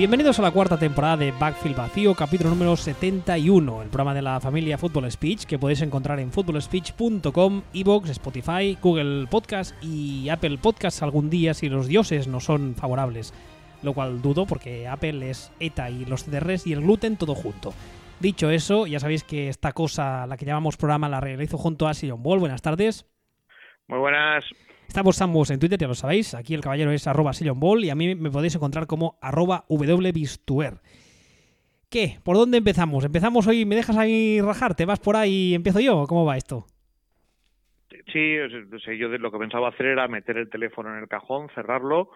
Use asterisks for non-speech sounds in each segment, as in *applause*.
Bienvenidos a la cuarta temporada de Backfield Vacío, capítulo número 71, el programa de la familia Football Speech que podéis encontrar en footballspeech.com, Evox, Spotify, Google Podcast y Apple Podcasts algún día si los dioses no son favorables. Lo cual dudo porque Apple es ETA y los CDRs y el gluten todo junto. Dicho eso, ya sabéis que esta cosa, la que llamamos programa, la realizo junto a Sion Ball. Buenas tardes. Muy buenas. Estamos ambos en Twitter, ya lo sabéis. Aquí el caballero es arroba Ball y a mí me podéis encontrar como arroba wbistuer. ¿Qué? ¿Por dónde empezamos? ¿Empezamos hoy? ¿Me dejas ahí rajar? ¿Te vas por ahí y empiezo yo? ¿Cómo va esto? Sí, yo lo que pensaba hacer era meter el teléfono en el cajón, cerrarlo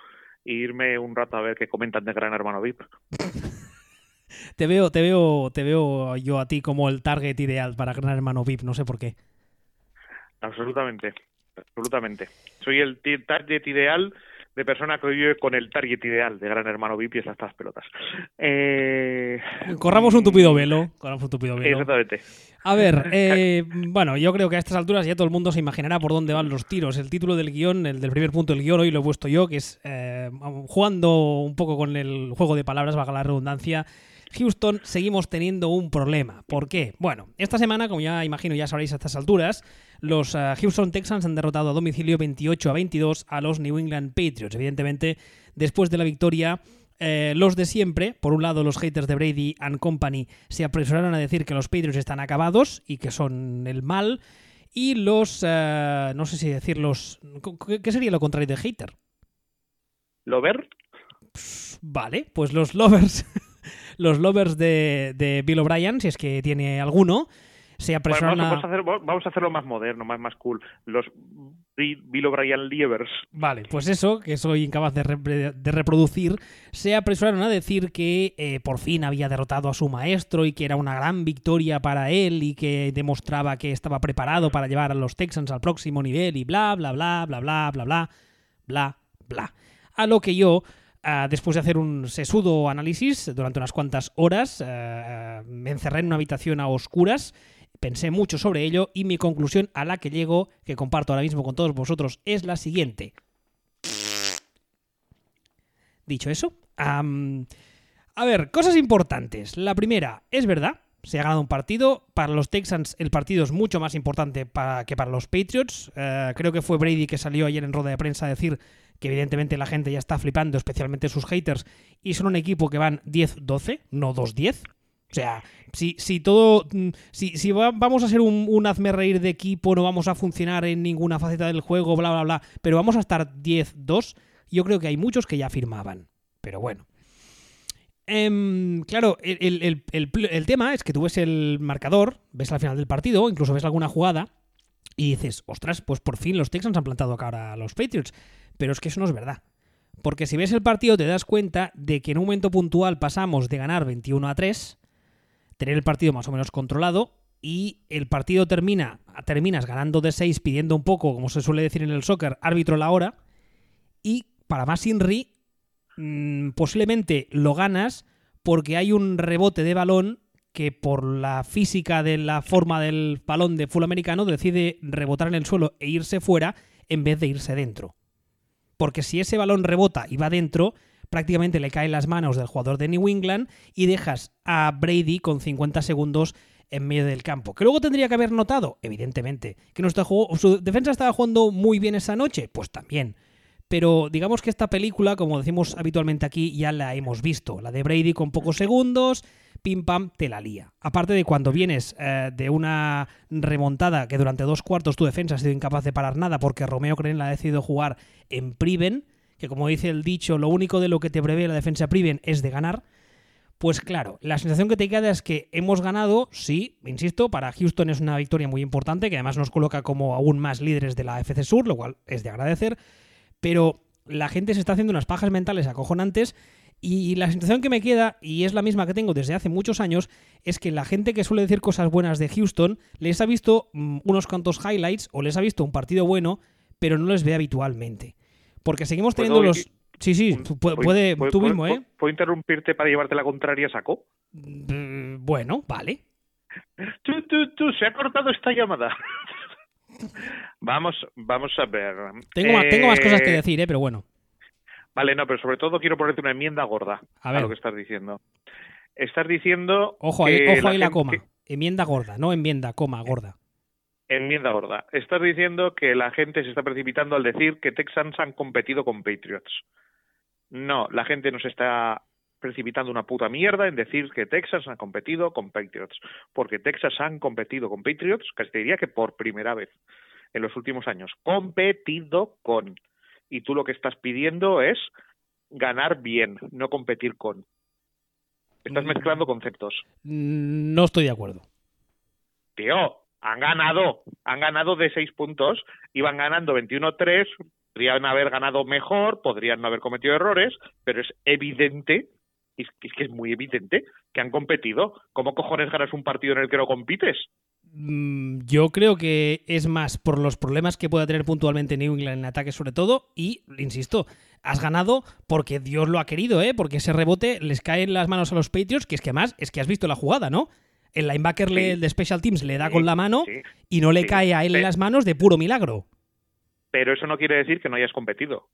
e irme un rato a ver qué comentan de Gran Hermano VIP. *laughs* te veo, te veo, te veo yo a ti como el target ideal para Gran Hermano VIP, no sé por qué. Absolutamente absolutamente. Soy el target ideal de persona que vive con el target ideal de Gran Hermano VIP y es estas pelotas. Eh... Corramos un tupido velo. Corramos un tupido velo. Exactamente. A ver, eh, bueno, yo creo que a estas alturas ya todo el mundo se imaginará por dónde van los tiros. El título del guion, el del primer punto del guion, hoy lo he puesto yo, que es eh, jugando un poco con el juego de palabras, valga la redundancia. Houston seguimos teniendo un problema. ¿Por qué? Bueno, esta semana, como ya imagino ya sabréis a estas alturas, los eh, Houston Texans han derrotado a domicilio 28 a 22 a los New England Patriots. Evidentemente, después de la victoria, eh, los de siempre, por un lado los haters de Brady and Company, se apresuraron a decir que los Patriots están acabados y que son el mal. Y los, eh, no sé si decirlos, ¿qué sería lo contrario de hater? ¿Lover? vale, pues los lovers *laughs* los lovers de, Bill O'Brien, si es que tiene alguno, se apresuraron vamos, a... vamos, a hacerlo más moderno, más, más cool. Los Bill O'Brien Lievers. Vale, pues eso, que soy incapaz de, reproducir, se apresuraron a decir que eh, por fin había derrotado a su maestro y que era una gran victoria para él y que demostraba que estaba preparado para llevar a los Texans al próximo nivel y bla, bla, bla, bla, bla, bla, bla, bla, bla. A lo que yo Ah, después de hacer un sesudo análisis durante unas cuantas horas, eh, eh, me encerré en una habitación a oscuras, pensé mucho sobre ello y mi conclusión a la que llego, que comparto ahora mismo con todos vosotros, es la siguiente. Dicho eso, a ver, cosas importantes. La primera, es verdad, se ha ganado un partido. Para los Texans el partido es mucho más importante que para los Patriots. Eh, creo que fue Brady que salió ayer en rueda de prensa a decir que evidentemente la gente ya está flipando, especialmente sus haters, y son un equipo que van 10-12, no 2-10. O sea, si, si todo. Mm, si, si vamos a ser un, hazme reír de equipo, no vamos a funcionar en ninguna faceta del juego, bla, bla, bla, pero vamos a estar 10-2, yo creo que hay muchos que ya firmaban. Pero bueno. Em, claro, el, el, tema es que tú ves el marcador, ves al final del partido, incluso ves alguna jugada, y dices, ostras, pues por fin los Texans han plantado cara a los Patriots. Pero es que eso no es verdad. Porque si ves el partido te das cuenta de que en un momento puntual pasamos de ganar 21 a 3, tener el partido más o menos controlado, y el partido termina, terminas ganando de 6 pidiendo un poco, como se suele decir en el soccer, árbitro la hora, y para más Inri, mmm, posiblemente lo ganas porque hay un rebote de balón que por la física de la forma del balón de full americano decide rebotar en el suelo e irse fuera en vez de irse dentro. Porque si ese balón rebota y va dentro, prácticamente le caen las manos del jugador de New England y dejas a Brady con 50 segundos en medio del campo. ¿Que luego tendría que haber notado? Evidentemente. ¿Que nuestro juego, su defensa estaba jugando muy bien esa noche? Pues también. Pero digamos que esta película, como decimos habitualmente aquí, ya la hemos visto. La de Brady con pocos segundos, pim pam, te la lía. Aparte de cuando vienes eh, de una remontada que durante dos cuartos tu defensa ha sido incapaz de parar nada porque Romeo Creen la ha decidido jugar en Priven, que como dice el dicho, lo único de lo que te prevé la defensa Priven es de ganar. Pues claro, la sensación que te queda es que hemos ganado, sí, insisto, para Houston es una victoria muy importante, que además nos coloca como aún más líderes de la FC Sur, lo cual es de agradecer, pero la gente se está haciendo unas pajas mentales acojonantes y la sensación que me queda, y es la misma que tengo desde hace muchos años, es que la gente que suele decir cosas buenas de Houston les ha visto mm, unos cuantos highlights o les ha visto un partido bueno, pero no les ve habitualmente. Porque seguimos teniendo los... Sí, sí, puede, tú mismo, ¿eh? ¿Puedo interrumpirte para llevarte la contraria, Saco? Mm, bueno, vale. Tú, tú, tú, se ha cortado esta llamada. *laughs* vamos, vamos a ver. Tengo, tengo más cosas que eh, decir, ¿eh? Pero bueno. Vale, no, pero sobre todo quiero ponerte una enmienda gorda A a, ver. lo que estás diciendo. Estás diciendo Ojo ahí, ojo ahí la coma. Enmienda gorda, no enmienda, coma, gorda. Enmienda gorda. Estás diciendo que la gente se está precipitando al decir que Texans han competido con Patriots. No, la gente no se está precipitando una puta mierda en decir que Texas han competido con Patriots. Porque Texas han competido con Patriots, casi te diría que por primera vez en los últimos años. Competido con. Y tú lo que estás pidiendo es ganar bien, no competir con. Estás Mm. mezclando conceptos. Mm, No estoy de acuerdo. tío, han ganado, han ganado de seis puntos, iban ganando 21-3, podrían haber ganado mejor, podrían no haber cometido errores, pero es evidente, es es, que es muy evidente, que han competido. ¿Cómo cojones ganas un partido en el que no compites? Mm, Yo creo que es más por los problemas que pueda tener puntualmente New England en ataque sobre todo y, insisto, has ganado porque Dios lo ha querido, ¿eh? Porque ese rebote les cae en las manos a los Patriots, que es que además es que has visto la jugada, ¿no? El linebacker Sí. de Special Teams le da Sí, con la mano sí. y no le cae a él en las manos de puro milagro. Pero eso no quiere decir que no hayas competido.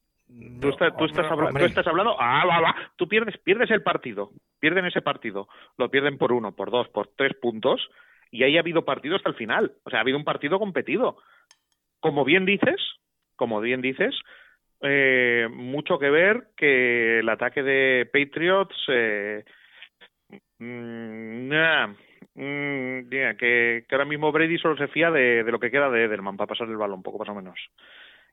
Tú, estás, tú, estás, habla- hombre. tú estás hablando, ah, va, va, tú pierdes, pierdes el partido, pierden ese partido, lo pierden por uno, por dos, por tres puntos, y ahí ha habido partido hasta el final. O sea, ha habido un partido competido. Como bien dices, como bien dices, eh, mucho que ver que el ataque de Patriots, eh, mm, mm, que, ahora mismo Brady solo se fía de, de lo que queda de Edelman para pasar el balón, poco más o menos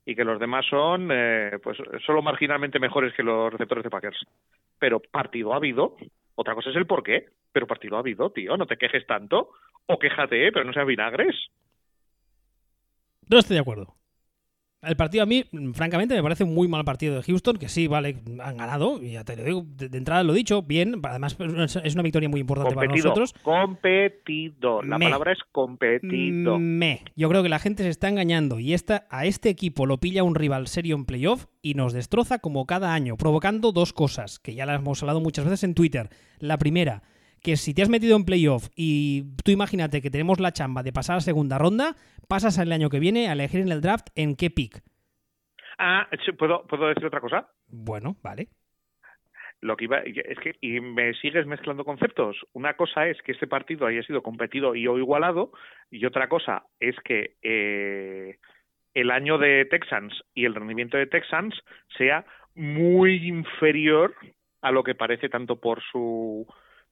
y que los demás son eh, pues solo marginalmente mejores que los receptores de Packers. Pero partido ha habido, otra cosa es el por qué, pero partido ha habido, tío, no te quejes tanto, o quéjate, pero no seas vinagres. No estoy de acuerdo. El partido a mí, francamente, me parece un muy mal partido de Houston, que sí, vale, han ganado, y ya te lo digo, de, de entrada lo he dicho, bien, además es una victoria muy importante para nosotros. competido, la Me. palabra es competido. Me. Yo creo que la gente se está engañando y esta, a este equipo lo pilla un rival serio en playoff y nos destroza como cada año, provocando dos cosas, que ya las hemos hablado muchas veces en Twitter. La primera, que si te has metido en playoff y tú imagínate que tenemos la chamba de pasar a segunda ronda, pasas el año que viene a elegir en el draft en qué pick. Ah, ¿puedo, ¿puedo decir otra cosa? Bueno, vale. Lo que iba, es que y me sigues mezclando conceptos. Una cosa es que este partido haya sido competido y o igualado, y otra cosa es que eh, el año de Texans y el rendimiento de Texans sea muy inferior a lo que parece tanto por su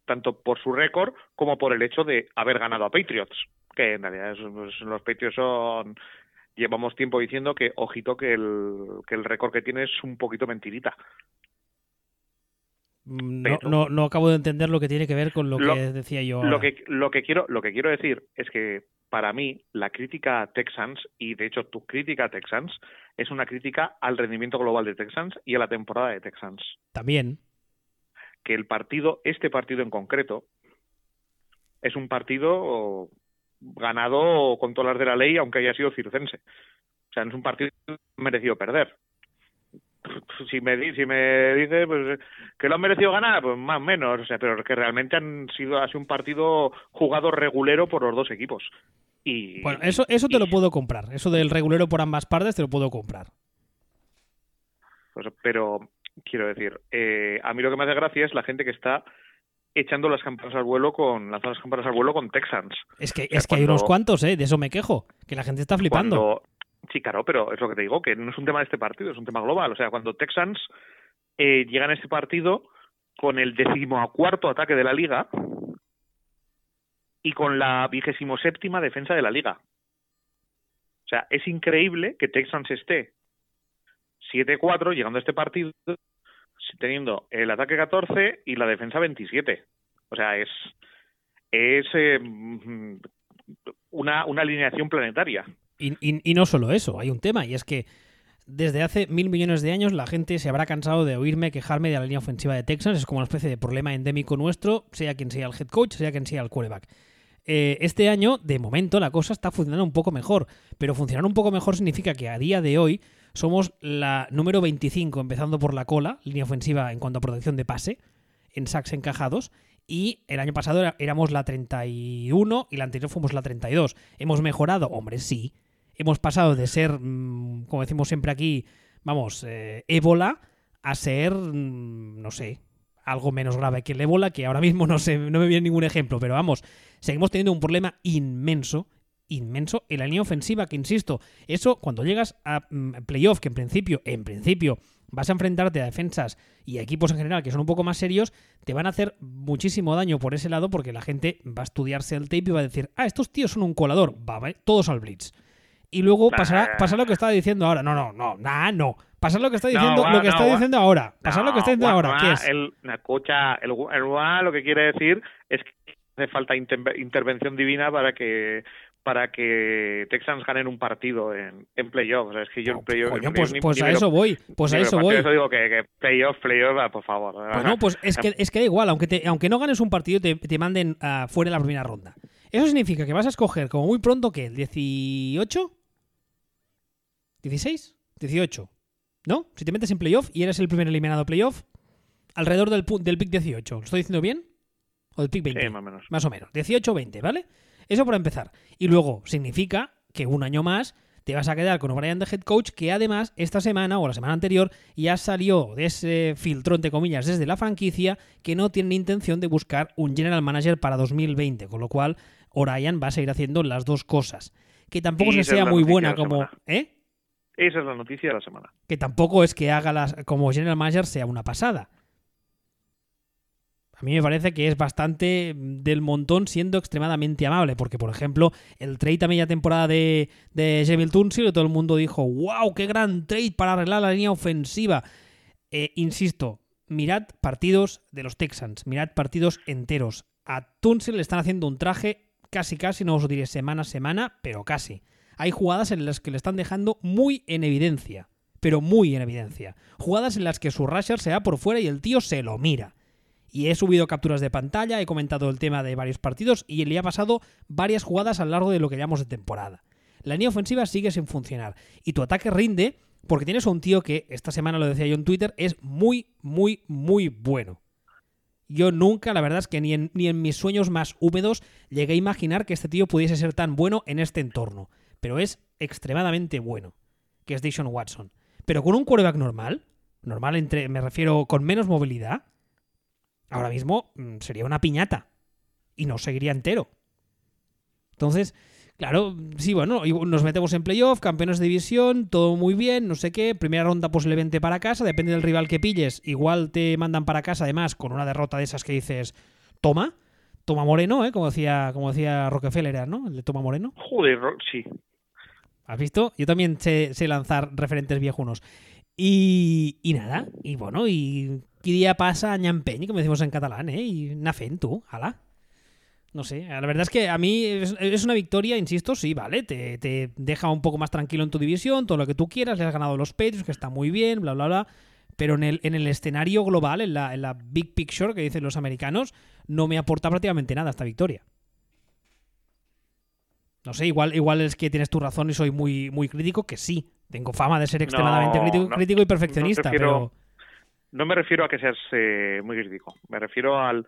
tanto por su récord como por el hecho de haber ganado a Patriots, que en realidad es- pues, los Patriots son llevamos tiempo diciendo que ojito que el que el récord que tiene es un poquito mentirita. Mm, No, no, no acabo de entender lo que tiene que ver con lo, Lo- que decía yo. Lo ahora. que, lo que quiero, lo que quiero decir es que para mí la crítica a Texans y de hecho tu crítica a Texans es una crítica al rendimiento global de Texans y a la temporada de Texans. También. Que el partido, este partido en concreto, es un partido ganado con todas las de la ley, aunque haya sido circense. O sea, no es un partido merecido perder. Si me, si me dice pues, que lo han merecido ganar, pues más o menos, o sea, pero que realmente han sido, ha sido un partido jugado regulero por los dos equipos. Y, Bueno, eso, eso te y- lo puedo comprar. Eso del regulero por ambas partes te lo puedo comprar. pues, pero quiero decir, eh, a mí lo que me hace gracia es la gente que está echando las campanas al vuelo con lanzando las campanas al vuelo con Texans. Es que, sea, es que hay unos cuantos, ¿eh? De eso me quejo. Que la gente está flipando. Cuando, sí, claro, pero es lo que te digo, que no es un tema de este partido, es un tema global. O sea, cuando Texans eh, llegan a este partido con el decimocuarto ataque de la liga y con la vigésimo séptima defensa de la liga. O sea, es increíble que Texans esté 7-4 llegando a este partido teniendo el ataque 14 y la defensa 27. O sea, es es eh, mm, una, una alineación planetaria. Y, y- y no solo eso, hay un tema, y es que desde hace mil millones de años la gente se habrá cansado de oírme quejarme de la línea ofensiva de Texans. Es como una especie de problema endémico nuestro, sea quien sea el head coach, sea quien sea el quarterback. Eh, este año, de momento, la cosa está funcionando un poco mejor, pero funcionar un poco mejor significa que a día de hoy somos la número 25, empezando por la cola, línea ofensiva en cuanto a protección de pase, en sacks encajados, y el año pasado éramos la 31 y la anterior fuimos la 32. ¿Hemos mejorado? Hombre, sí. Hemos pasado de ser, mm, como decimos siempre aquí, vamos, eh, ébola, a ser, mm, no sé, algo menos grave que el ébola, que ahora mismo no sé, no me viene ningún ejemplo, pero vamos, seguimos teniendo un problema inmenso, inmenso en la línea ofensiva, que insisto, eso cuando llegas a mm, playoff, que en principio, en principio, vas a enfrentarte a defensas y a equipos en general que son un poco más serios, te van a hacer muchísimo daño por ese lado porque la gente va a estudiarse el tape y va a decir, ah, estos tíos son un colador, va, va, todos al blitz. Y luego pasará, pasará lo que estaba diciendo ahora. No, no, no, nada, no. Pasar lo que está diciendo, No, lo que no, está diciendo ahora. Pasar lo que está diciendo No, ahora. ¿Qué es? El, escucha, el, el guá lo que quiere decir es que hace falta inter- intervención divina para que para que Texans ganen un partido en, en playoff. O sea, es que yo en playoff... Coño, en pues, playoff ni- pues ni a lo- eso voy. Pues a eso voy. Eso digo que, que playoff, playoff, ah, por favor. Bueno, pues es que, es que da igual, aunque, te, aunque no ganes un partido, te, te manden ah, fuera en la primera ronda. Eso significa que vas a escoger como muy pronto que el 18, 16, 18, ¿no? Si te metes en playoff y eres el primer eliminado playoff, alrededor del, del pick 18. ¿Lo estoy diciendo bien? ¿O del pick 20? Sí, más o menos. Más o menos. 18 o 20, ¿vale? Eso por empezar. Y luego significa que un año más te vas a quedar con O'Brien de head coach, que además esta semana o la semana anterior ya salió de ese filtro, entre comillas, desde la franquicia, que no tienen intención de buscar un general manager para 2020, con lo cual O'Brien va a seguir haciendo las dos cosas. Que tampoco es sea muy buena como... ¿Eh? Esa es la noticia de la semana. que tampoco es que haga las como general manager sea una pasada. A mí me parece que es bastante del montón siendo extremadamente amable, porque por ejemplo, el trade a media temporada de, de Jamil Tunsil, todo el mundo dijo, wow, qué gran trade para arreglar la línea ofensiva. Eh, insisto, mirad partidos de los Texans, mirad partidos enteros. A Tunsil le están haciendo un traje casi casi, no os diré semana a semana, pero casi. Hay jugadas en las que le están dejando muy en evidencia, pero muy en evidencia. Jugadas en las que su rusher se va por fuera y el tío se lo mira. Y he subido capturas de pantalla, he comentado el tema de varios partidos y le ha pasado varias jugadas a lo largo de lo que llamamos de temporada. La línea ofensiva sigue sin funcionar y tu ataque rinde porque tienes a un tío que, esta semana lo decía yo en Twitter, es muy, muy, muy bueno. Yo nunca, la verdad es que ni en, ni en mis sueños más húmedos llegué a imaginar que este tío pudiese ser tan bueno en este entorno. Pero es extremadamente bueno, que es Dishon Watson. Pero con un quarterback normal, normal entre, me refiero con menos movilidad, ahora mismo mm, sería una piñata. Y no seguiría entero. Entonces, claro, sí, bueno, nos metemos en playoff, campeones de división, todo muy bien, no sé qué. Primera ronda posiblemente para casa, depende del rival que pilles. Igual te mandan para casa, además, con una derrota de esas que dices, toma, toma Moreno, ¿eh? Como decía, como decía Rockefeller, ¿era, ¿no? El de toma Moreno. Joder, sí. ¿Has visto? Yo también sé, sé lanzar referentes viejunos. Y, y nada, y bueno, y qué día pasa a ñampeñi, como decimos en catalán, ¿eh? Y nafén tú, ala. No sé, la verdad es que a mí es, es una victoria, insisto, sí, vale, te, te deja un poco más tranquilo en tu división, todo lo que tú quieras, le has ganado los Patriots, que está muy bien, bla, bla, bla. Pero en el, en el escenario global, en la, en la big picture que dicen los americanos, no me aporta prácticamente nada esta victoria. No sé, igual, igual es que tienes tu razón y soy muy, muy crítico, que sí. Tengo fama de ser extremadamente No, crítico, no, crítico y perfeccionista, no refiero- pero. No me refiero a que seas eh, muy crítico, me refiero al,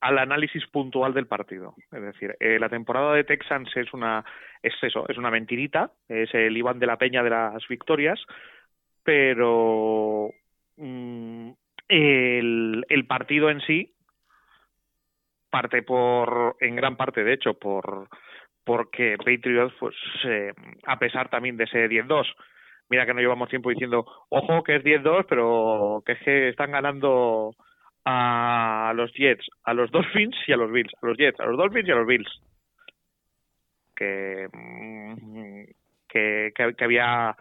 al análisis puntual del partido. Es decir, eh, la temporada de Texans es una es eso, es una mentirita, es el Iván de la Peña de las victorias, pero mm, el, el partido en sí parte por, en gran parte de hecho, por porque Patriots, pues eh, a pesar también de ese 10-2, mira que no llevamos tiempo diciendo, ojo que es 10-2, pero que es que están ganando a los Jets, a los Dolphins y a los Bills, a los Jets, a los Dolphins y a los Bills. Que, mm, que, que había,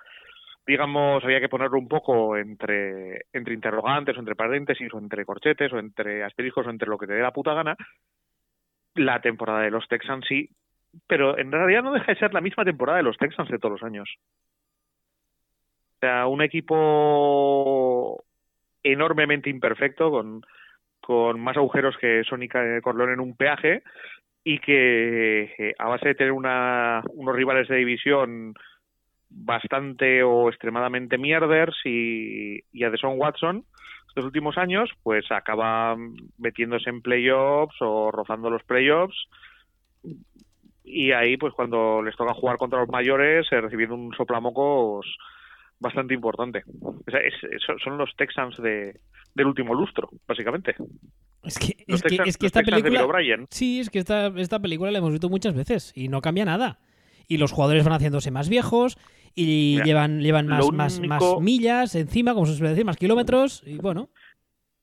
digamos, había que ponerlo un poco entre, entre interrogantes o entre paréntesis o entre corchetes o entre asteriscos o entre lo que te dé la puta gana. La temporada de los Texans sí, pero en realidad no deja de ser la misma temporada de los Texans de todos los años. Sea, un equipo enormemente imperfecto, con, con más agujeros que Sonic Corleone en un peaje, y que eh, a base de tener una, unos rivales de división bastante o extremadamente mierders y, y a Deson Watson estos últimos años, pues acaba metiéndose en playoffs o rozando los playoffs. Y ahí pues cuando les toca jugar contra los mayores eh, recibiendo un soplamocos bastante importante. O sea, es- son los Texans de, del último lustro, básicamente. Es que, Los es que, es que esta Texans película. Sí, es que esta, esta película la hemos visto muchas veces y no cambia nada. Y los jugadores van haciéndose más viejos y Mira, llevan, llevan más, más, más millas encima, como se suele decir, más kilómetros. Y bueno,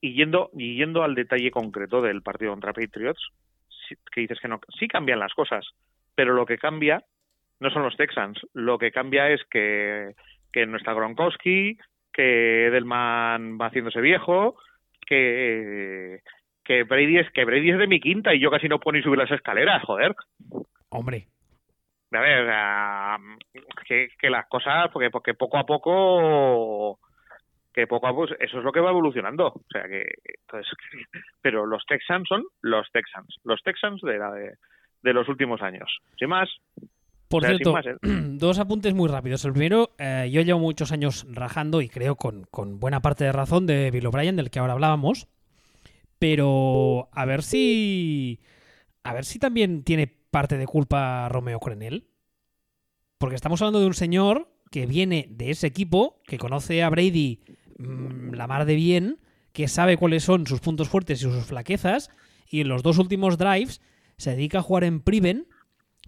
Y yendo, y yendo al detalle concreto del partido contra Patriots, que dices que no, sí cambian las cosas, pero lo que cambia no son los Texans, lo que cambia es que, que no está Gronkowski, que Edelman va haciéndose viejo, que, que Brady es que Brady es de mi quinta y yo casi no puedo ni subir las escaleras, joder. hombre. A ver, que, que las cosas, porque, porque poco a poco, que poco a poco, eso es lo que va evolucionando. O sea que, entonces, *laughs* pero los Texans son los Texans, los Texans de, la de, de los últimos años. Sin más, Por cierto, más, ¿eh? *clears throat* dos apuntes muy rápidos. El primero, eh, yo llevo muchos años rajando y creo con, con buena parte de razón de Bill O'Brien, del que ahora hablábamos. Pero a ver si. A ver si también tiene parte de culpa Romeo Crenel. Porque estamos hablando de un señor que viene de ese equipo, que conoce a Brady mm, la mar de bien, que sabe cuáles son sus puntos fuertes y sus flaquezas, y en los dos últimos drives se dedica a jugar en Priven,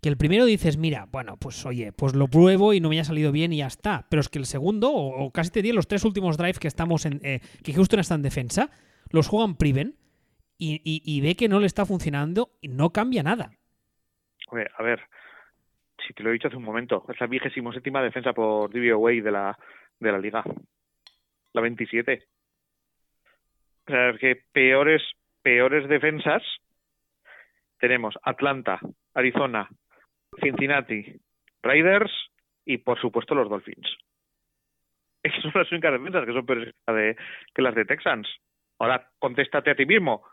que el primero dices, mira, bueno, pues oye, pues lo pruebo y no me haya salido bien y ya está. Pero es que el segundo, o, casi te diría los tres últimos drives que estamos en. eh, que Houston está en defensa, los juegan Priven y, ve que no le está funcionando y no cambia nada. Oye, a ver, si te lo he dicho hace un momento, es la vigésimo séptima defensa por DVOA de la, de la liga. La 27. O sea, es que peores, peores defensas tenemos Atlanta, Arizona, Cincinnati, Raiders y por supuesto los Dolphins. *laughs* Esas son las únicas defensas que son peores que las de, que las de Texans. Ahora contéstate a ti mismo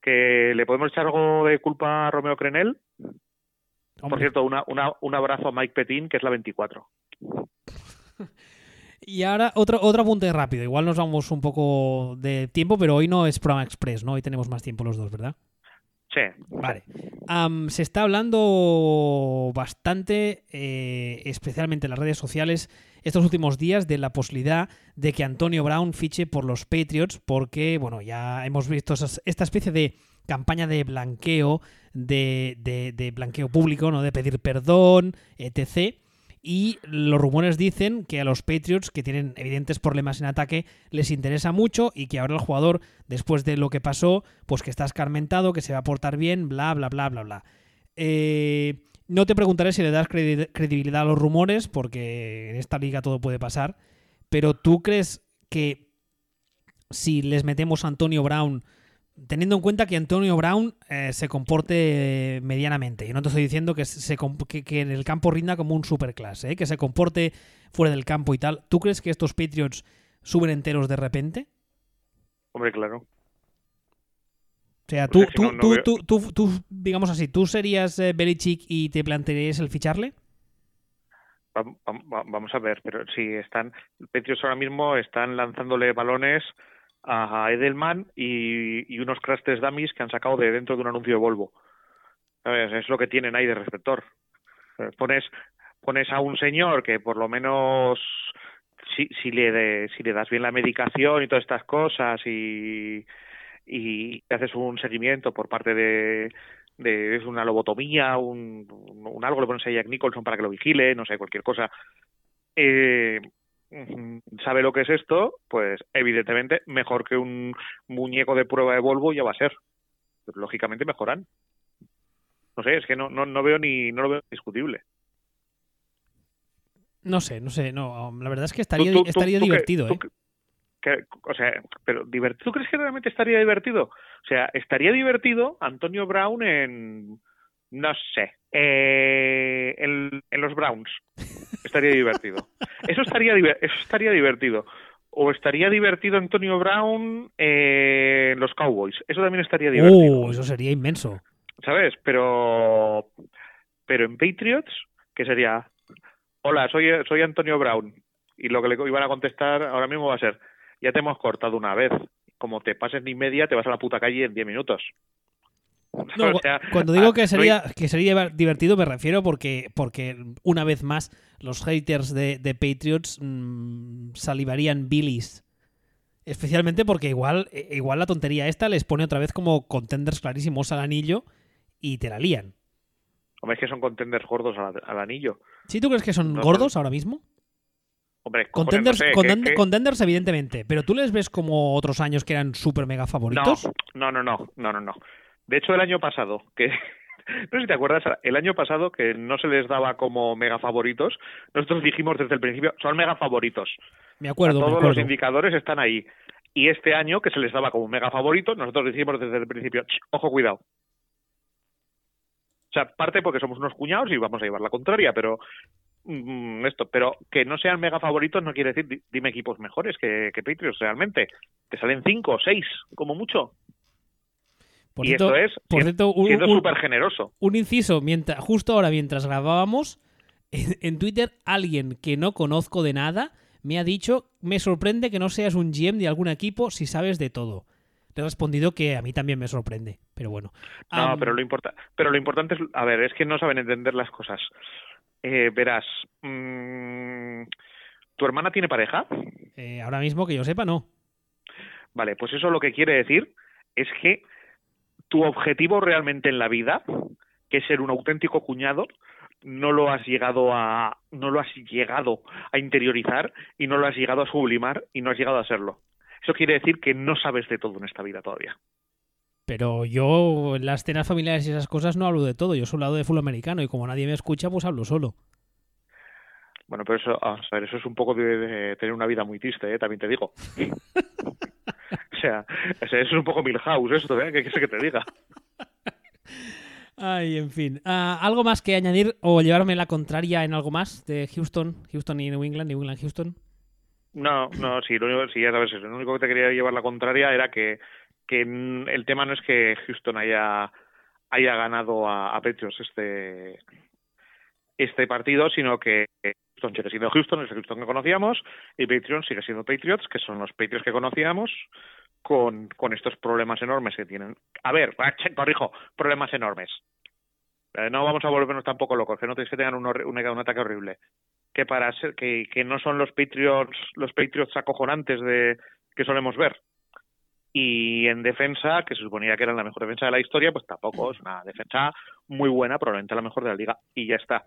que le podemos echar algo de culpa a Romeo Crenel. Por cierto, una, una, un abrazo a Mike Petin, que es la 24. *laughs* Y ahora otro, otro apunte rápido. Igual nos vamos un poco de tiempo, pero hoy no es programa express, ¿no? Hoy tenemos más tiempo los dos, ¿verdad? Sí. Vale. Se está hablando bastante, eh, especialmente en las redes sociales, estos últimos días de la posibilidad de que Antonio Brown fiche por los Patriots, porque, bueno, ya hemos visto esta especie de campaña de blanqueo, de, de- de blanqueo público, ¿no? De pedir perdón, etc. Y los rumores dicen que a los Patriots, que tienen evidentes problemas en ataque, les interesa mucho y que ahora el jugador, después de lo que pasó, pues que está escarmentado, que se va a portar bien, bla, bla, bla, bla, bla. Eh, no te preguntaré si le das credi- credibilidad a los rumores, porque en esta liga todo puede pasar, pero ¿tú crees que si les metemos a Antonio Brown, teniendo en cuenta que Antonio Brown eh, se comporte medianamente, y no te estoy diciendo que, se que, que en el campo rinda como un superclase, ¿eh? que se comporte fuera del campo y tal, ¿tú crees que estos Patriots suben enteros de repente? Hombre, claro. O sea, tú, tú, no- no tú, veo- tú, tú- tú, digamos así, ¿tú serías eh, Belichick y te plantearías el ficharle? Va- va- va- Vamos a ver, pero si están, Patriots ahora mismo están lanzándole balones a Edelman y, unos crash test dummies que han sacado de dentro de un anuncio de Volvo. Es lo que tienen ahí de receptor. Eh, Pones, pones a un señor que por lo menos si, si, le de- si le das bien la medicación y todas estas cosas y, y haces un seguimiento por parte de, de es una lobotomía, un, un algo, le pones a Jack Nicholson para que lo vigile, no sé, cualquier cosa. Eh, sabe lo que es esto, pues evidentemente mejor que un muñeco de prueba de Volvo ya va a ser. Lógicamente mejoran. No sé, es que no, no, no veo ni no lo veo discutible. No sé, no sé, no, um, la verdad es que estaría, tú- tú- estaría tú divertido, ¿eh? que- o sea, pero divert- ¿tú crees que realmente estaría divertido? O sea, estaría divertido Antonio Brown en, no sé, eh, en, en los Browns. Estaría divertido. *laughs* Eso estaría, eso estaría divertido. O estaría divertido Antonio Brown eh, en los Cowboys. Eso también estaría divertido. Oh, eso sería inmenso. ¿sabes? Pero, pero en Patriots, que sería, hola, soy, soy Antonio Brown. Y lo que le iban a contestar ahora mismo va a ser, ya te hemos cortado una vez. Como te pases ni media, te vas a la puta calle en 10 minutos. No, cuando digo que sería, que sería divertido me refiero porque, porque una vez más los haters de, Patriots mm, salivarían billies. Especialmente porque igual, e, igual la tontería esta les pone otra vez como contenders clarísimos al anillo y te la lían. Hombre, es que son contenders gordos al, anillo. ¿Sí tú crees que son gordos ahora mismo? Hombre, contenders, contenders, evidentemente, pero tú les ves como otros años que eran súper mega favoritos. No, no, no, no, no, no. De hecho, el año pasado, que *laughs* no sé si te acuerdas, el año pasado que no se les daba como mega favoritos, nosotros dijimos desde el principio, son mega favoritos. Me acuerdo. todos los indicadores están ahí. Y este año, que se les daba como mega favoritos, nosotros dijimos desde el principio, ojo, cuidado. O sea, parte porque somos unos cuñados y vamos a llevar la contraria, pero Mm, esto, pero que no sean mega favoritos no quiere decir, dime equipos mejores que, que Patriots realmente. Te salen cinco o seis, como mucho. Y esto es por cierto, un, siendo súper generoso. Un inciso, mientras, justo ahora mientras grabábamos, *laughs* en, Twitter alguien que no conozco de nada me ha dicho, me sorprende que no seas un GM de algún equipo si sabes de todo. Le he respondido que a mí también me sorprende, pero bueno. No, pero, lo importa, pero lo importante es, a ver, es que no saben entender las cosas. Eh, verás, mm, ¿tu hermana tiene pareja? Eh, ahora mismo que yo sepa, no. Vale, pues eso lo que quiere decir es que tu objetivo realmente en la vida, que es ser un auténtico cuñado, no lo has llegado a no lo has llegado a interiorizar y no lo has llegado a sublimar y no has llegado a hacerlo. Eso quiere decir que no sabes de todo en esta vida todavía. Pero yo en las cenas familiares y esas cosas no hablo de todo. Yo solo hablo de fútbol americano y como nadie me escucha, pues hablo solo. Bueno, pero eso, a ver, eso es un poco de, tener una vida muy triste, ¿eh? también te digo. *laughs* o sea, eso es un poco Milhouse esto, ¿eh? ¿Qué quieres que te diga? Ay, en fin. Ah, ¿Algo más que añadir o llevarme la contraria en algo más de Houston? Houston y New England, New England, Houston. No, no, sí, lo único, sí, ya sabes, lo único que te quería llevar la contraria era que que el tema no es que Houston haya haya ganado a, a Patriots este este partido, sino que Houston sigue siendo Houston, es el Houston que conocíamos, y Patriots sigue siendo Patriots, que son los Patriots que conocíamos, con, con estos problemas enormes que tienen. A ver, corrijo, problemas enormes. Eh, no vamos a volvernos tampoco locos, que no te que tengan un, un, ataque horrible. Que para ser, que, que no son los Patriots, los Patriots acojonantes de que solemos ver y en defensa, que se suponía que era la mejor defensa de la historia, pues tampoco es una defensa muy buena, probablemente la mejor de la liga, y ya está.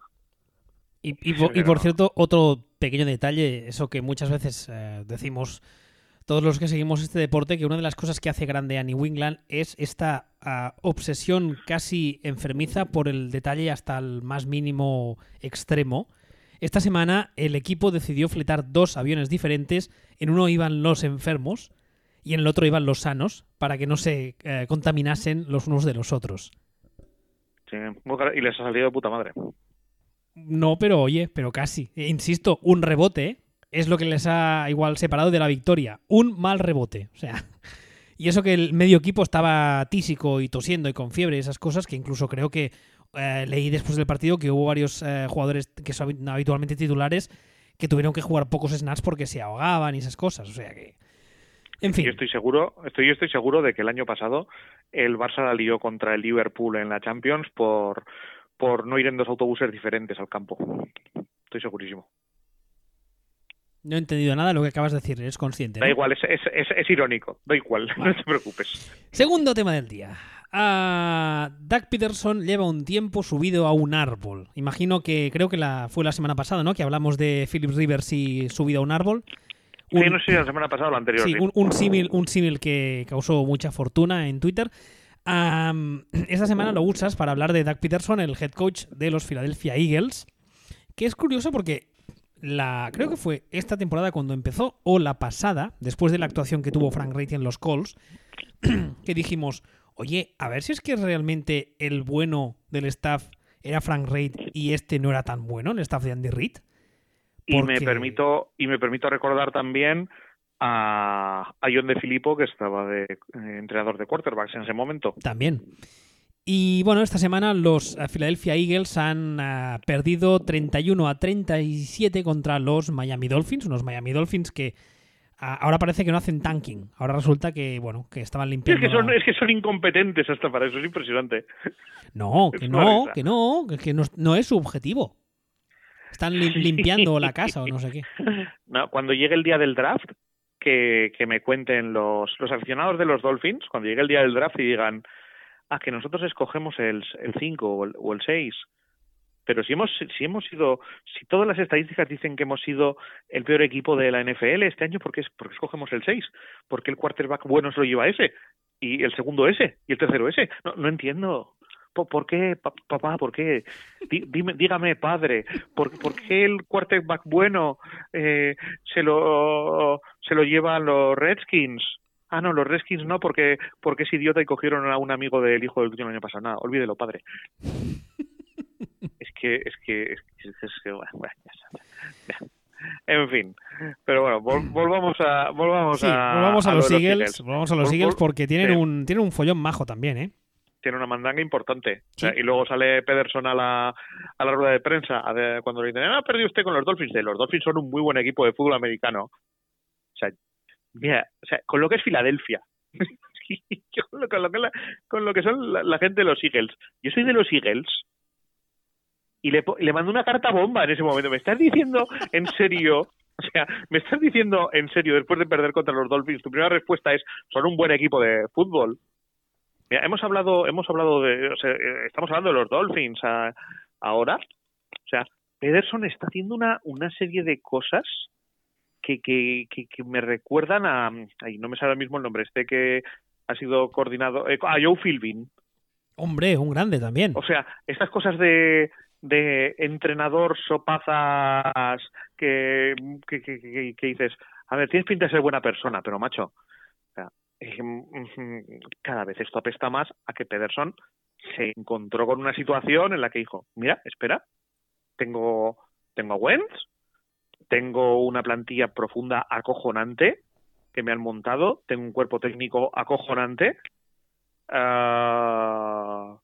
Y, y, por, cierto, otro pequeño detalle, eso que muchas veces eh, decimos todos los que seguimos este deporte, que una de las cosas que hace grande a New England es esta ah, obsesión casi enfermiza por el detalle hasta el más mínimo extremo. Esta semana el equipo decidió fletar dos aviones diferentes, en uno iban los enfermos y en el otro iban los sanos para que no se eh, contaminasen los unos de los otros. Sí, y les ha salido de puta madre. No, pero oye, pero casi. E insisto, un rebote es lo que les ha igual separado de la victoria. Un mal rebote. O sea, *laughs* y eso que el medio equipo estaba tísico y tosiendo y con fiebre y esas cosas, que incluso creo que eh, leí después del partido que hubo varios eh, jugadores que son habitualmente titulares que tuvieron que jugar pocos snaps porque se ahogaban y esas cosas. O sea que yo estoy seguro, estoy, estoy seguro de que el año pasado el Barça la lió contra el Liverpool en la Champions por, por no ir en dos autobuses diferentes al campo. Estoy segurísimo. No he entendido nada de lo que acabas de decir, eres consciente. Da igual, es, es, es, irónico, da igual, *laughs* no te preocupes. Segundo tema del día. Uh, Doug Peterson lleva un tiempo subido a un árbol. Imagino que creo que la, fue la semana pasada, ¿no? Que hablamos de Philip Rivers y subido a un árbol sí, no sé la semana pasada o la anterior. Sí, un, símil un símil que causó mucha fortuna en Twitter. esta semana lo usas para hablar de Doug Peterson, el head coach de los Philadelphia Eagles, que es curioso porque la creo que fue esta temporada cuando empezó o la pasada, después de la actuación que tuvo Frank Reid en los Colts, *clears throat* que dijimos, oye, a ver si es que realmente el bueno del staff era Frank Reid y este no era tan bueno, el staff de Andy Reid. Y me permito y me permito recordar también a, a John de Filippo, que estaba de eh, entrenador de quarterbacks en ese momento. También. Y bueno, esta semana los eh, Philadelphia Eagles han eh, perdido 31 a 37 contra los Miami Dolphins, unos Miami Dolphins que ahora parece que no hacen tanking. Ahora resulta que, bueno, que estaban limpiando. Es que son, es que son incompetentes hasta para eso, es impresionante. No, *laughs* que no, que no, que no, no es su objetivo. Están *laughs* limpiando la casa o no sé qué. No, cuando llegue el día del draft, que, que me cuenten los, los aficionados de los Dolphins, cuando llegue el día del draft y digan, ah, que nosotros escogemos el 5 o el, o el 6 pero si hemos si hemos sido si todas las estadísticas dicen que hemos sido el peor equipo de la NFL este año ¿por qué, porque escogemos el 6? ¿Por qué el quarterback bueno se lo lleva ese? y el segundo ese y el tercero ese no, no entiendo ¿Por qué, papá? ¿Por qué? Dime, dígame, padre, ¿por, ¿por qué el quarterback bueno eh, se lo se lo llevan los Redskins? Ah, no, los Redskins no, porque porque es idiota y cogieron a un amigo del hijo del último año pasado. Nada, olvídelo, padre es que, es que, es que, bueno, En fin, pero bueno, volvamos a volvamos a, volvamos a, los, Eagles, volvamos a los Eagles porque tienen un tienen un follón majo también, ¿eh? Tiene una mandanga importante. y luego sale Pederson a la, a la rueda de prensa cuando le dicen, ah, perdido usted con los Dolphins. De los Dolphins son un muy buen equipo de fútbol americano. O sea, mira, o sea, con lo que es Filadelfia, *laughs* con, lo, que son la, gente de los Eagles. Yo soy de los Eagles y le, mandó una carta bomba en ese momento. ¿Me estás diciendo en serio? O sea, ¿me estás diciendo en serio, después de perder contra los Dolphins, tu primera respuesta es, son un buen equipo de fútbol? Mira, hemos hablado, hemos hablado de, o sea, eh, estamos hablando de los Dolphins ahora. O sea, Pederson está haciendo una serie de cosas que, que, que, me recuerdan a, ay, no me sale ahora mismo el nombre, este que ha sido coordinado, eh, a Joe Philbin. Hombre, un grande también. O sea, estas cosas de, de entrenador sopazas que, que, que, que, dices, a ver, tienes pinta de ser buena persona, pero macho, em, cada vez esto apesta más a que Pederson se encontró con una situación en la que dijo, mira, espera, tengo, tengo a Wentz, tengo una plantilla profunda acojonante que me han montado, tengo un cuerpo técnico acojonante, uh,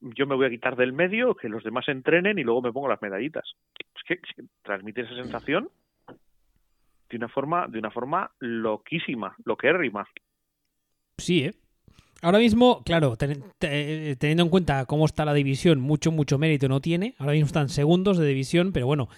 yo me voy a quitar del medio, que los demás entrenen y luego me pongo las medallitas. Es que, transmite esa sensación de una forma, de una forma loquísima, loquérrima. Sí, ¿eh? Ahora mismo, claro, teniendo en cuenta cómo está la división, mucho, mucho mérito no tiene. Ahora mismo están segundos de división, pero bueno,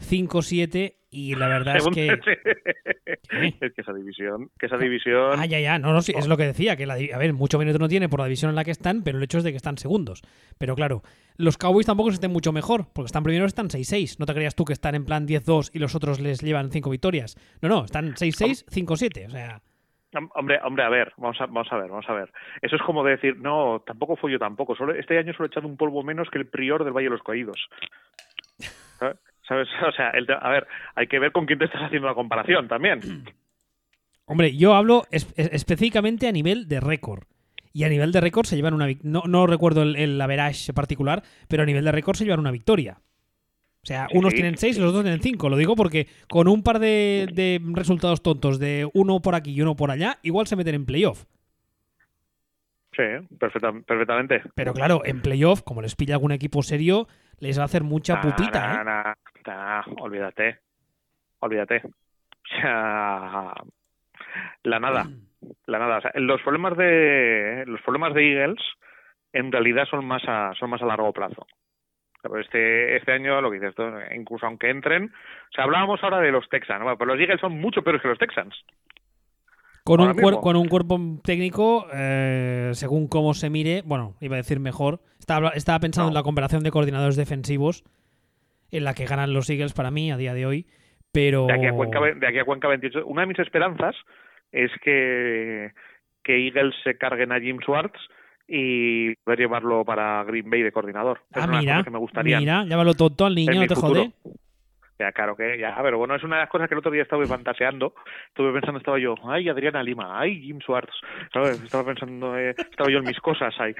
5-7 y la verdad es que... *laughs* es que esa división... Que esa división... Ah, ya, ya, no, no, es lo que decía, que la, a ver, mucho mérito no tiene por la división en la que están, pero el hecho es de que están segundos. Pero claro, los Cowboys tampoco se estén mucho mejor, porque están primeros, están 6-6. No te creías tú que están en plan 10-2 y los otros les llevan 5 victorias. No, no, están 6-6, 5-7, o sea... Hombre, hombre, a ver, vamos a, vamos a ver, vamos a ver. Eso es como decir, no, tampoco fui yo tampoco. Solo, este año solo he echado un polvo menos que el prior del Valle de los Caídos. ¿Sabes? *laughs* O sea, a ver, hay que ver con quién te estás haciendo la comparación también. *clears throat* Hombre, yo hablo específicamente a nivel de récord. Y a nivel de récord se llevan una no, no recuerdo el, el average particular, pero a nivel de récord se llevan una victoria. O sea, unos tienen seis y los otros tienen cinco. Lo digo porque con un par de, de, resultados tontos de uno por aquí y uno por allá, igual se meten en playoff. Sí, perfectamente. Pero claro, en playoff, como les pilla algún equipo serio, les va a hacer mucha putita, ¿eh? Olvídate. Olvídate. O sea, la nada. La nada. O sea, los problemas de los problemas de Eagles en realidad son más a, son más a largo plazo. Este, este año, lo que dices, incluso aunque entren, o sea, hablábamos ahora de los Texans, pero los Eagles son mucho peores que los Texans. Con un, con un cuerpo técnico, eh, según cómo se mire, bueno, iba a decir mejor. Estaba, estaba pensando en la comparación de coordinadores defensivos, en la que ganan los Eagles para mí a día de hoy, pero... De aquí a Cuenca, de aquí a Cuenca 28. Una de mis esperanzas es que, que Eagles se carguen a Jim Schwartz y poder llevarlo para Green Bay de coordinador. Ah, mira, que me gustaría. Mira, llámalo todo al niño, no te jode. Ya, claro que, ya, pero bueno, es una de las cosas que el otro día estaba fantaseando. Estuve pensando, estaba yo, ay, Adriana Lima, ay, Jim Swartz. Estaba pensando, eh, estaba yo en mis cosas ahí.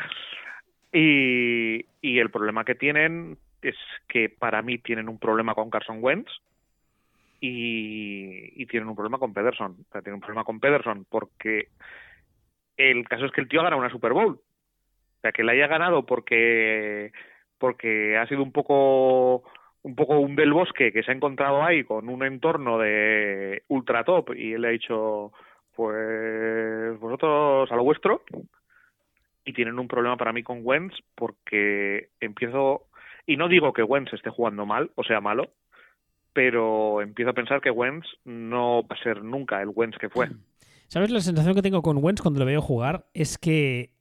Y, y el problema que tienen es que para mí tienen un problema con Carson Wentz y, tienen un problema con Pederson. O sea, tienen un problema con Pederson porque el caso es que el tío ha ganado una Super Bowl. O sea, que la haya ganado porque porque ha sido un poco un poco un del bosque que se ha encontrado ahí con un entorno de ultra top y él le ha dicho, pues vosotros a lo vuestro. Y tienen un problema para mí con Wentz porque empiezo, y no digo que Wentz esté jugando mal o sea malo, pero empiezo a pensar que Wentz no va a ser nunca el Wentz que fue. ¿Sabes la sensación que tengo con Wentz cuando lo veo jugar? Es que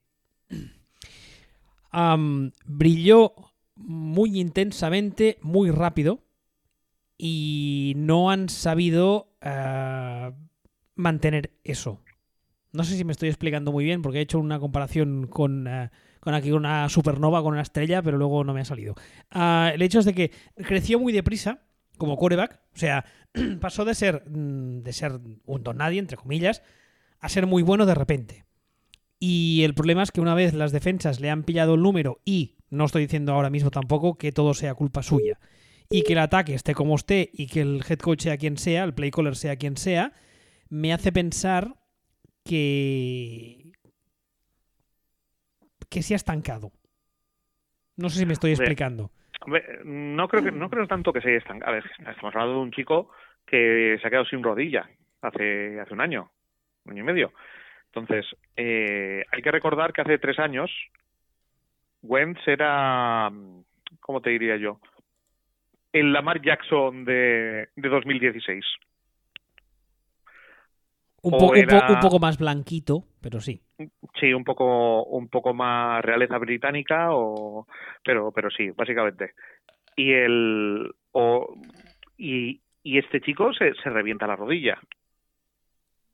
brilló muy intensamente, muy rápido, y no han sabido eh, mantener eso. No sé si me estoy explicando muy bien, porque he hecho una comparación con, eh, con aquí una supernova, con una estrella, pero luego no me ha salido. Ah, el hecho es de que creció muy deprisa como coreback, o sea, *clears throat* pasó de ser, mm, de ser un don nadie, entre comillas, a ser muy bueno de repente. Y el problema es que una vez las defensas le han pillado el número y no estoy diciendo ahora mismo tampoco que todo sea culpa suya. Y que el ataque esté como esté y que el head coach sea quien sea, el play caller sea quien sea, me hace pensar que. que se ha estancado. No sé si me estoy explicando. no creo que no creo tanto que se haya estancado. A ver, estamos hablando de un chico que se ha quedado sin rodilla hace, hace un año, un año y medio. Entonces, eh, hay que recordar que hace tres años Wentz era, ¿cómo te diría yo? El Lamar Jackson de, de 2016. Un, un, poco más blanquito, pero sí. Sí, un poco, un poco más realeza británica, o, pero, pero sí, básicamente. Y el, o, y, y este chico se, se revienta la rodilla.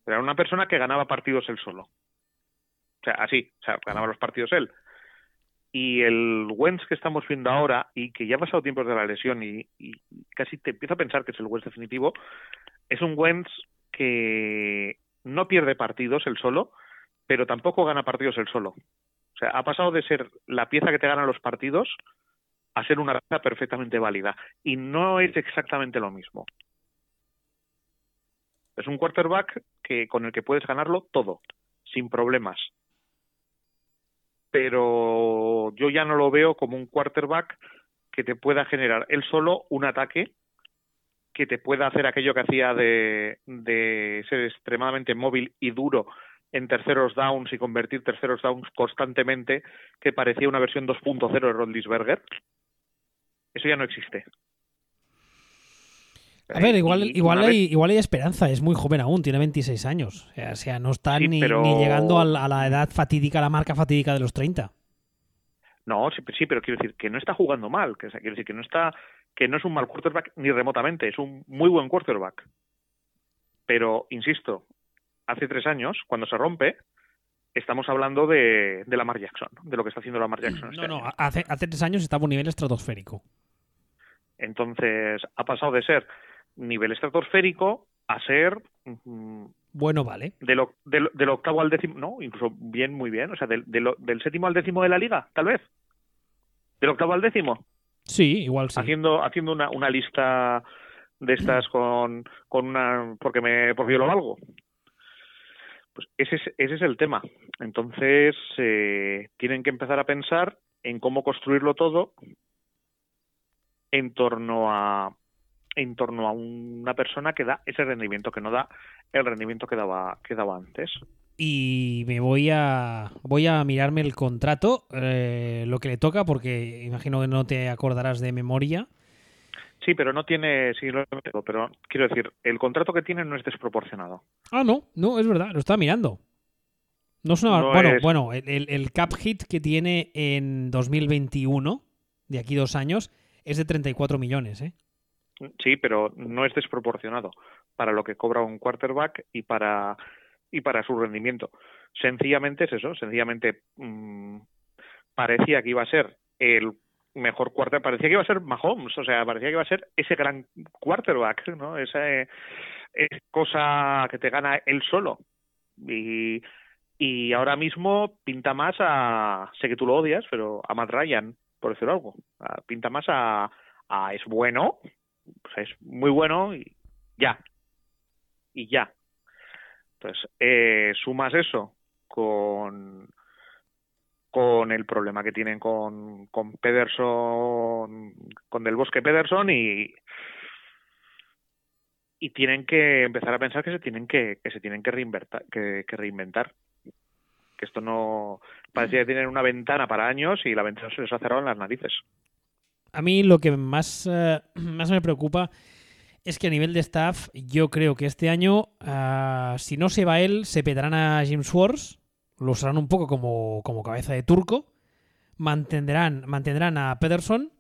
Era una persona que ganaba partidos él solo. O sea, así, o sea, ganaba los partidos él. Y el Wentz que estamos viendo ahora y que ya ha pasado tiempos de la lesión y, casi te empiezo a pensar que es el Wentz definitivo, es un Wentz que no pierde partidos él solo, pero tampoco gana partidos él solo. O sea, ha pasado de ser la pieza que te gana los partidos a ser una pieza perfectamente válida. Y no es exactamente lo mismo. Es un quarterback que, con el que puedes ganarlo todo, sin problemas pero yo ya no lo veo como un quarterback que te pueda generar él solo un ataque que te pueda hacer aquello que hacía de, de ser extremadamente móvil y duro en terceros downs y convertir terceros downs constantemente, que parecía una versión 2.0 de Rodlisberger. Eso ya no existe. A ver, igual, igual, hay, igual hay esperanza, es muy joven aún, tiene 26 años. O sea, no está ni, llegando a la, edad fatídica, a la marca fatídica de los 30. No, sí, sí, pero quiero decir que no está jugando mal, que, quiero decir que no está, que no es un mal quarterback ni remotamente, es un muy buen quarterback. Pero, insisto, hace tres años, cuando se rompe, estamos hablando de, de Lamar Jackson, de lo que está haciendo Lamar Jackson. Este no, no, hace, hace tres años estaba a un nivel estratosférico. Entonces, ha pasado de ser nivel estratosférico a ser mm, bueno, vale. Del octavo al décimo, no, incluso bien, muy bien. O sea, del, del séptimo al décimo de la liga, tal vez. Del octavo al décimo. Sí, igual sí. Haciendo, haciendo una, una lista de estas con, con una. porque me porque yo lo valgo. Pues ese es, ese es el tema. Entonces, eh, tienen que empezar a pensar en cómo construirlo todo en torno a en torno a una persona que da ese rendimiento, que no da el rendimiento que daba, que daba antes. Y me voy a voy a mirarme el contrato, eh, lo que le toca, porque imagino que no te acordarás de memoria. Sí, pero no tiene, sí, lo pero quiero decir, el contrato que tiene no es desproporcionado. Ah, no, no, es verdad, lo estaba mirando. No es una, bueno, bueno, el, el cap hit que tiene en 2021, de aquí dos años, es de 34 millones, ¿eh? Sí, pero no es desproporcionado para lo que cobra un quarterback y para y para su rendimiento. Sencillamente es eso, sencillamente mmm, parecía que iba a ser el mejor quarterback, parecía que iba a ser Mahomes, o sea, parecía que iba a ser ese gran quarterback, ¿no? Esa eh, cosa que te gana él solo. Y, y ahora mismo pinta más a, sé que tú lo odias, pero a Matt Ryan, por decir algo, pinta más a, a es bueno, es muy bueno y ya. Y ya. Entonces, eh, sumas eso con, con el problema que tienen con, con Pederson, con Del Bosque Pederson y y tienen que empezar a pensar que se tienen que, que se tienen que reinventar, que, que reinventar. Que esto no parecía que tienen una ventana para años y la ventana se les ha cerrado en las narices. A mí lo que más, eh, *clears throat* más me preocupa es que a nivel de staff, yo creo que este año, ah, si no se va él, se petarán a Jim Swords, lo usarán un poco como, como cabeza de turco, mantendrán, mantendrán a Pederson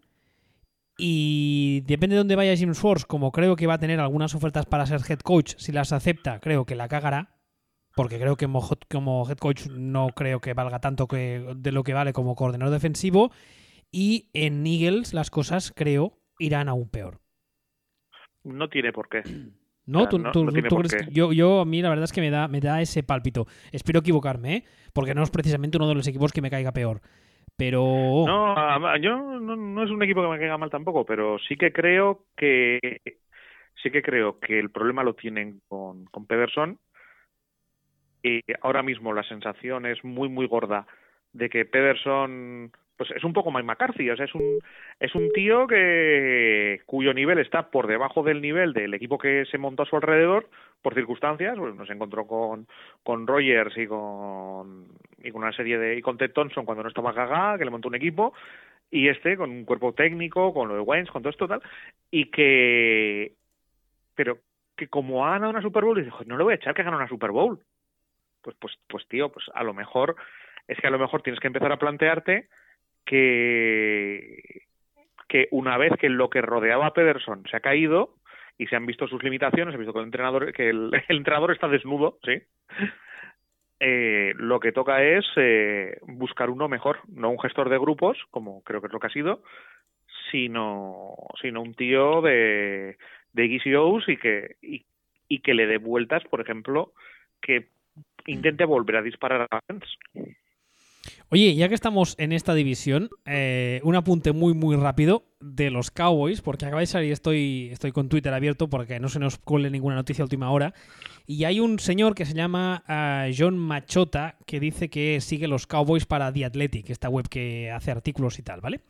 y depende de dónde vaya Jim Swords, como creo que va a tener algunas ofertas para ser head coach, si las acepta, creo que la cagará. Porque creo que como, como head coach no creo que valga tanto que, de lo que vale como coordinador defensivo. Y en Eagles las cosas, creo, irán aún peor. No tiene por qué. *clears throat* No, tú, no- tú- no tú crees que- yo, yo a mí la verdad es que me da, me da ese pálpito. Espero equivocarme, ¿eh? porque no es precisamente uno de los equipos que me caiga peor. Pero No, a- yo no, no es un equipo que me caiga mal tampoco, pero sí que creo que sí que creo que el problema lo tienen con, con Pederson. Y ahora mismo la sensación es muy muy gorda de que Pederson pues es un poco Mike McCarthy, o sea, es un es un tío que cuyo nivel está por debajo del nivel del equipo que se montó a su alrededor por circunstancias, pues nos encontró con con Rogers y con y con una serie de y con Ted Thompson cuando no estaba Gaga, que le montó un equipo y este con un cuerpo técnico, con lo de Waynes, con todo esto tal y que pero que como ha ganado una Super Bowl, dice, "Joder, no le voy a echar que gane una Super Bowl. Pues pues pues tío, pues a lo mejor es que a lo mejor tienes que empezar a plantearte que que una vez que lo que rodeaba a Pederson se ha caído y se han visto sus limitaciones, se ha visto que el entrenador que el, *laughs* el entrenador está desnudo, sí. Eh, lo que toca es eh, buscar uno mejor, no un gestor de grupos, como creo que es lo que ha sido, sino, sino un tío de, de y que, y, y que le dé vueltas, por ejemplo, que intente volver a disparar a Vance. Oye, ya que estamos en esta división, eh, un apunte muy muy rápido de los Cowboys, porque acaba de salir, estoy, estoy con Twitter abierto porque no se nos cuele ninguna noticia a última hora, y hay un señor que se llama ah, John Machota que dice que sigue los Cowboys para The Athletic, esta web que hace artículos y tal, ¿vale?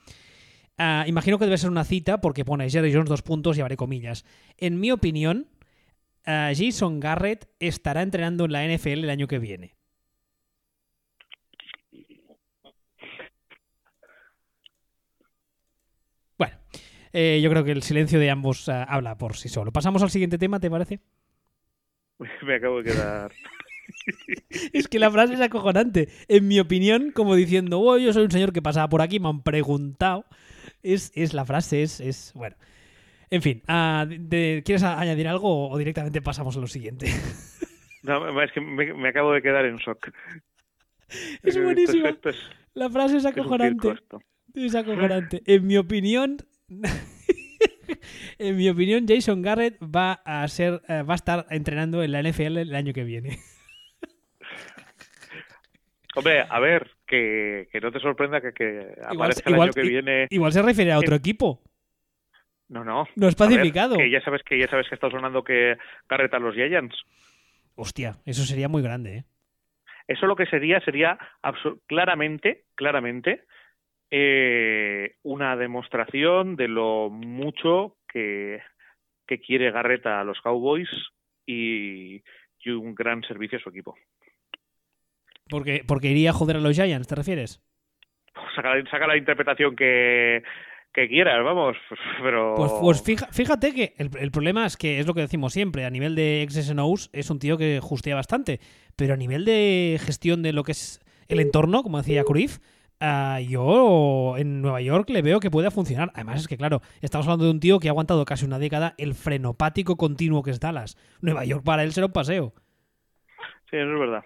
Ah, imagino que debe ser una cita porque pone Jerry Jones dos puntos y abre comillas. En mi opinión, Jason Garrett estará entrenando en la NFL el año que viene. Bueno, eh, yo creo que el silencio de ambos ah, habla por sí solo. Pasamos al siguiente tema, ¿te parece? *laughs* Me acabo de quedar. *laughs* Es que la frase es acojonante. En mi opinión, como diciendo, oh, yo soy un señor que pasaba por aquí, me han preguntado. Es, es la frase, es, es. Bueno. En fin, de- de- ¿quieres añadir algo o directamente pasamos a lo siguiente? *laughs* No, es que me, me acabo de quedar en shock. Es es- La frase es acojonante. Es acojonante. En mi opinión. *laughs* en mi opinión, Jason Garrett va a ser. eh, va a estar entrenando en la NFL el año que viene. *laughs* Hombre, a ver, que, que no te sorprenda que, que Igual- aparezca el igual- año que viene. Igual se refiere a otro equipo. No, no. No es ver, pacificado. que ya sabes que ya sabes que está sonando que Garrett a los Giants. Hostia, eso sería muy grande, ¿eh? Eso lo que sería sería claramente, claramente eh, una demostración de lo mucho que, que quiere Garrett a los Cowboys y, y un gran servicio a su equipo. Porque, porque iría a joder a los Giants, ¿te refieres? *laughs* Saca, la- saca la interpretación que, que quieras, vamos, *laughs* pero... Pues, pues fija- fíjate que el, el problema es que es lo que decimos siempre, a nivel de X's and O's es un tío que justea bastante, pero a nivel de gestión de lo que es el entorno, como decía Cruyff, ah, yo en Nueva York le veo que puede funcionar. Además es que, claro, estamos hablando de un tío que ha aguantado casi una década el frenopático continuo que es Dallas. Nueva York para él será un paseo. Sí, eso es verdad.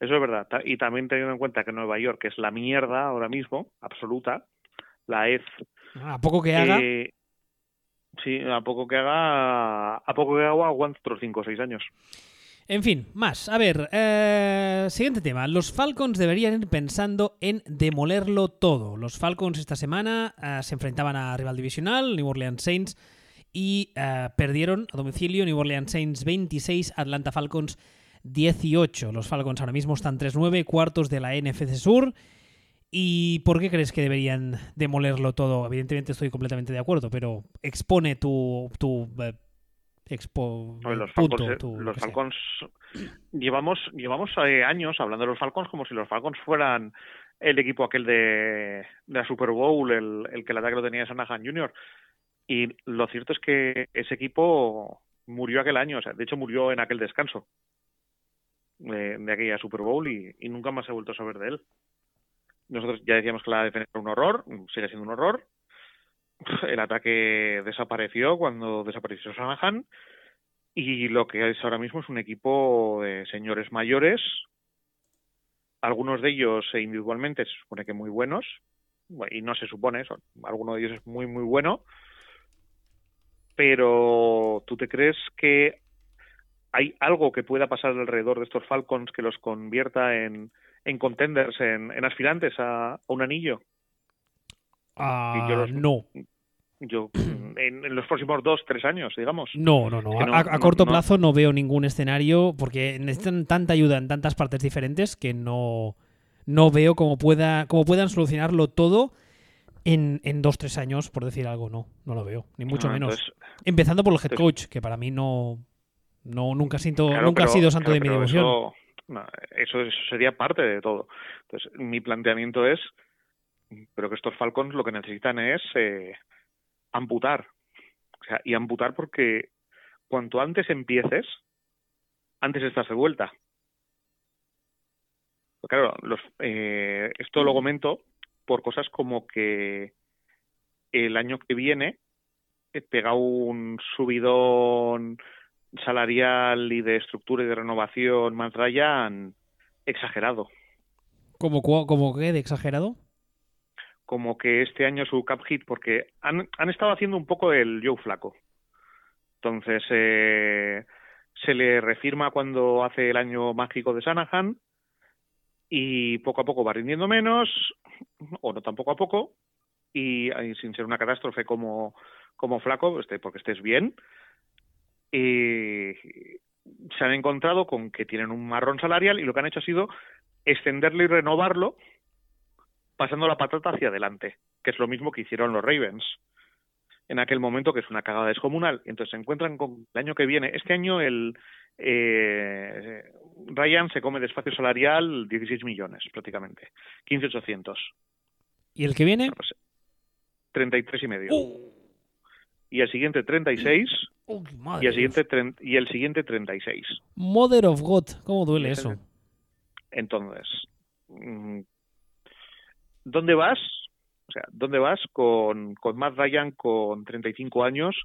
Eso es verdad. Y también teniendo en cuenta que Nueva York es la mierda ahora mismo, absoluta, la EZ. A poco que haga, eh, sí, a poco que haga, a poco que haga aguanta otros 5 o 6 años. En fin, más. A ver, eh, siguiente tema. Los Falcons deberían ir pensando en demolerlo todo. Los Falcons esta semana eh, se enfrentaban a rival divisional, New Orleans Saints, y eh, perdieron a domicilio New Orleans Saints 26, Atlanta Falcons 18. Los Falcons ahora mismo están 3-9, cuartos de la NFC Sur. ¿Y por qué crees que deberían demolerlo todo? Evidentemente estoy completamente de acuerdo, pero expone tu, tu eh, expo, los punto, Falcons, eh, los. Falcons llevamos llevamos eh, años hablando de los Falcons como si los Falcons fueran el equipo aquel de, de la Super Bowl, el, el que el ataque lo tenía Shanahan Jr. Y lo cierto es que ese equipo murió aquel año, o sea, de hecho murió en aquel descanso de, de aquella Super Bowl y, y nunca más se ha vuelto a saber de él. Nosotros ya decíamos que la defensa era un horror, sigue siendo un horror. El ataque desapareció cuando desapareció Shanahan. Y lo que es ahora mismo es un equipo de señores mayores, algunos de ellos eh, individualmente se supone que muy buenos, bueno, y no se supone, alguno de ellos es muy, muy bueno, pero ¿tú te crees que hay algo que pueda pasar alrededor de estos Falcons que los convierta en, en contenders, en, aspirantes a un anillo? Ah, y yo los- no, Yo, *clears throat* en, en los próximos dos, tres años, digamos. no, no, no. a, a no, corto no. plazo no veo ningún escenario porque necesitan tanta ayuda en tantas partes diferentes que no, no veo cómo, pueda, cómo puedan solucionarlo todo en, en dos, tres años, por decir algo. No, no lo veo, ni mucho Ah, menos. entonces, Empezando por el head entonces- coach, que para mí no, no nunca, siento, Claro, nunca ha sido santo claro, de mi devoción. Eso, eso sería parte de todo. Entonces, mi planteamiento es, pero que estos Falcons lo que necesitan es eh, amputar. O sea, y amputar porque cuanto antes empieces, antes estás de vuelta. Pues Claro, los, eh, esto lo comento por cosas como que el año que viene eh, pega un subidón salarial y de estructura y de renovación Matt Ryan exagerado. ¿Como, cua- como que de exagerado? Como que este año su cap hit, porque han, han estado haciendo un poco el Joe Flaco. Entonces, eh, se le refirma cuando hace el año mágico de Shanahan y poco a poco va rindiendo menos, o no tan poco a poco, y, sin ser una catástrofe como, como Flaco, este, porque estés bien, eh, se han encontrado con que tienen un marrón salarial y lo que han hecho ha sido extenderlo y renovarlo pasando la patata hacia adelante, que es lo mismo que hicieron los Ravens en aquel momento, que es una cagada descomunal. Entonces se encuentran con el año que viene. Este año el eh, Ryan se come de espacio salarial 16 millones prácticamente, 15.800, ¿Y el que viene? 33 y medio. ¡Uh! Y el siguiente 36 ¡Uh, madre y el siguiente y el siguiente 36. Dios! Mother of God, ¿cómo duele eso? Entonces, mm, ¿dónde vas? O sea, ¿dónde vas con, con Matt Ryan con 35 años,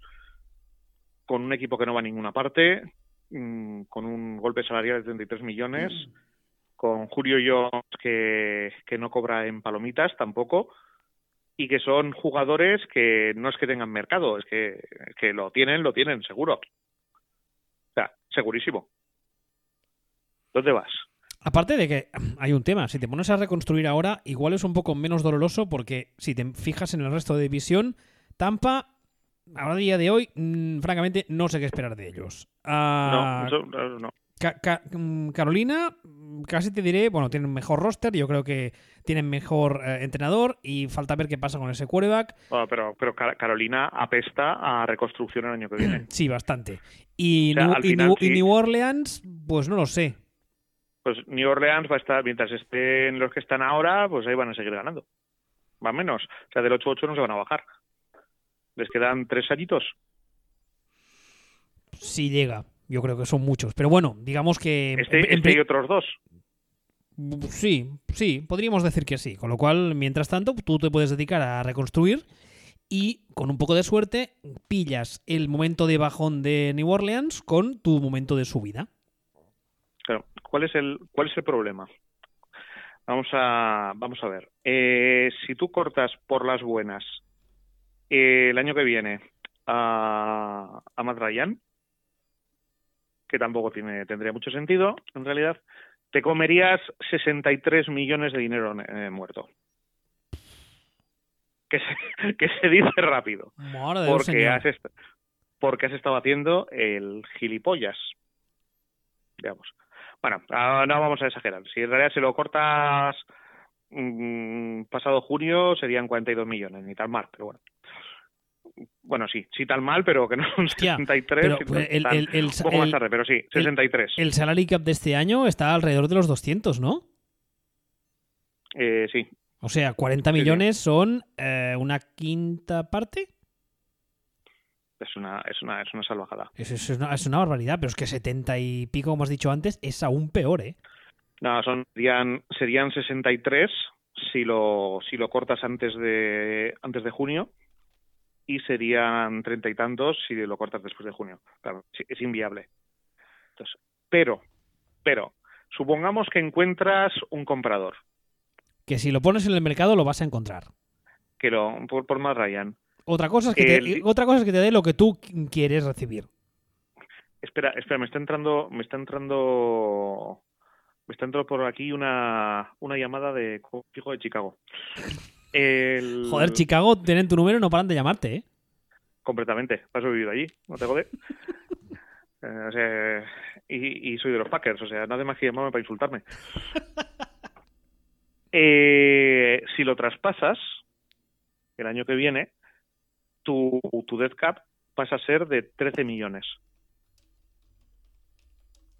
con un equipo que no va a ninguna parte, mm, con un golpe salarial de 33 millones, con Julio Jones que, que no cobra en palomitas tampoco, y que son jugadores que no es que tengan mercado, es que, que lo tienen, lo tienen, seguro. O sea, segurísimo. ¿Dónde vas? Aparte de que hay un tema, si te pones a reconstruir ahora, igual es un poco menos doloroso porque si te fijas en el resto de división, Tampa, a día de hoy, mm, francamente, no sé qué esperar de ellos. Ah, No, eso- no, no. Ca- Ca- mm, Carolina, mm, casi te diré, bueno, tienen mejor roster, yo creo que tienen mejor eh, entrenador y falta ver qué pasa con ese quarterback. Bueno, pero, pero Ca- Carolina apesta a reconstrucción el año que viene. Sí, bastante. Y, O sea, New, al y final, New- y sí. New Orleans, pues no lo sé. Pues New Orleans va a estar, mientras estén los que están ahora, pues ahí van a seguir ganando. Más menos. O sea, del 8-8 no se van a bajar. Les quedan tres añitos. Si llega. Yo creo que son muchos. Pero bueno, digamos que... Este, en este y otros dos. Sí, sí, podríamos decir que sí. Con lo cual, mientras tanto, tú te puedes dedicar a reconstruir y con un poco de suerte pillas el momento de bajón de New Orleans con tu momento de subida. Claro, ¿cuál es el, cuál es el problema? Vamos a, vamos a ver. Eh, si tú cortas por las buenas eh, el año que viene a, a Matt Ryan, que tampoco tiene, tendría mucho sentido, en realidad, te comerías 63 millones de dinero eh, muerto. Que se, *laughs* que se dice rápido Madre porque has, est- porque has estado haciendo el gilipollas. Digamos. Bueno, no vamos a exagerar. Si en realidad se lo cortas mm, pasado junio serían 42 millones, ni tan mal, pero bueno. Bueno, sí, sí tan mal, pero que no son *laughs* Hostia, 63, pero, pues, el- tan- el- el- un poco más tarde, pero sí, 63. El salary cap de este año está alrededor de los 200, ¿no? Eh, sí, O sea, 40 Sí, sí. millones son eh, una quinta parte. Es una, es una, es una salvajada. Es, es una, es una barbaridad, pero es que 70 y pico, como has dicho antes, es aún peor, ¿eh? No, son, serían, serían 63 si lo, si lo cortas antes de, antes de junio y serían treinta y tantos si lo cortas después de junio. Claro, es inviable. Entonces, pero, pero, supongamos que encuentras un comprador Que si lo pones en el mercado lo vas a encontrar. que lo, por, por más Ryan. Otra cosa, es que te, otra cosa es que te dé lo que tú qu- quieres recibir. Espera, espera, me está entrando, me está entrando, me está entrando por aquí una, una llamada de fijo de Chicago. El- Joder, Chicago, tienen tu número y no paran de llamarte, ¿eh? completamente. Paso vivido allí, no te jode. *laughs* Eh, o sea, y, y soy de los Packers, o sea, nada más que llamarme para insultarme. *laughs* Eh, si lo traspasas el año que viene, tu, death cap pasa a ser de 13 millones.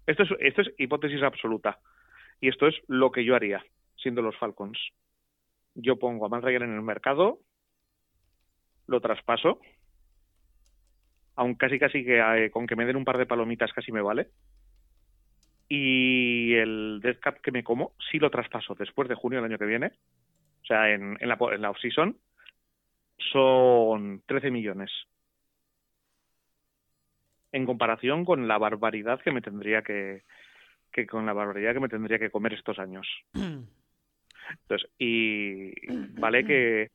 Esto es, hipótesis absoluta. Y esto es lo que yo haría, siendo los Falcons. Yo pongo a Matt en el mercado, lo traspaso, aun casi casi que eh, con que me den un par de palomitas casi me vale. Y el death cap que me como, si lo traspaso después de junio del año que viene, o sea, en, en la, en la off-season, son 13 millones. En comparación con la barbaridad que me tendría que, que con la barbaridad que me tendría que comer estos años. Entonces, y vale que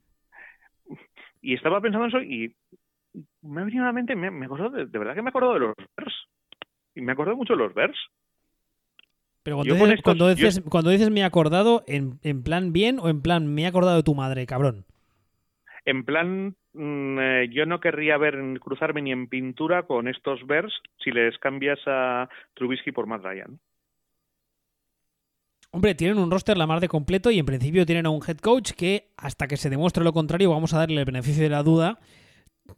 y estaba pensando en eso y me ha venido a la mente, me, me acordó de, de verdad que me acuerdo de los Bears. Y me acuerdo mucho de los Bears. Pero cuando dices, estos- cuando, yo- dices, cuando dices me he acordado, en, en plan bien o en plan me he acordado de tu madre, cabrón? En plan, mm, eh, yo no querría ver cruzarme ni en pintura con estos Bears si les cambias a Trubisky por Matt Ryan. Hombre, tienen un roster la mar de completo y en principio tienen a un head coach que, hasta que se demuestre lo contrario, vamos a darle el beneficio de la duda,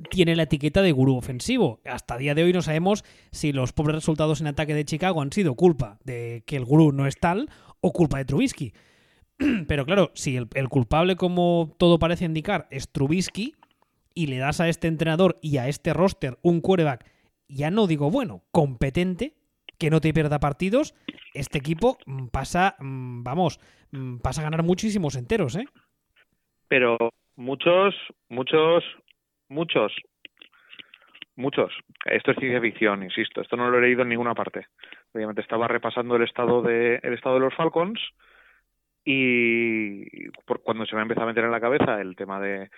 tiene la etiqueta de gurú ofensivo. Hasta día de hoy no sabemos si los pobres resultados en ataque de Chicago han sido culpa de que el gurú no es tal o culpa de Trubisky. *clears throat* Pero claro, si el, culpable, como todo parece indicar, es Trubisky y le das a este entrenador y a este roster un quarterback, ya no digo bueno, competente, que no te pierda partidos, este equipo mm, pasa, mm, vamos, mm, pasa a ganar muchísimos enteros, ¿eh? Pero muchos, muchos, muchos, muchos. Esto es ciencia ficción, insisto. Esto no lo he leído en ninguna parte. Obviamente estaba repasando el estado de, el estado de los Falcons y por cuando se me ha empezado a meter en la cabeza el tema de,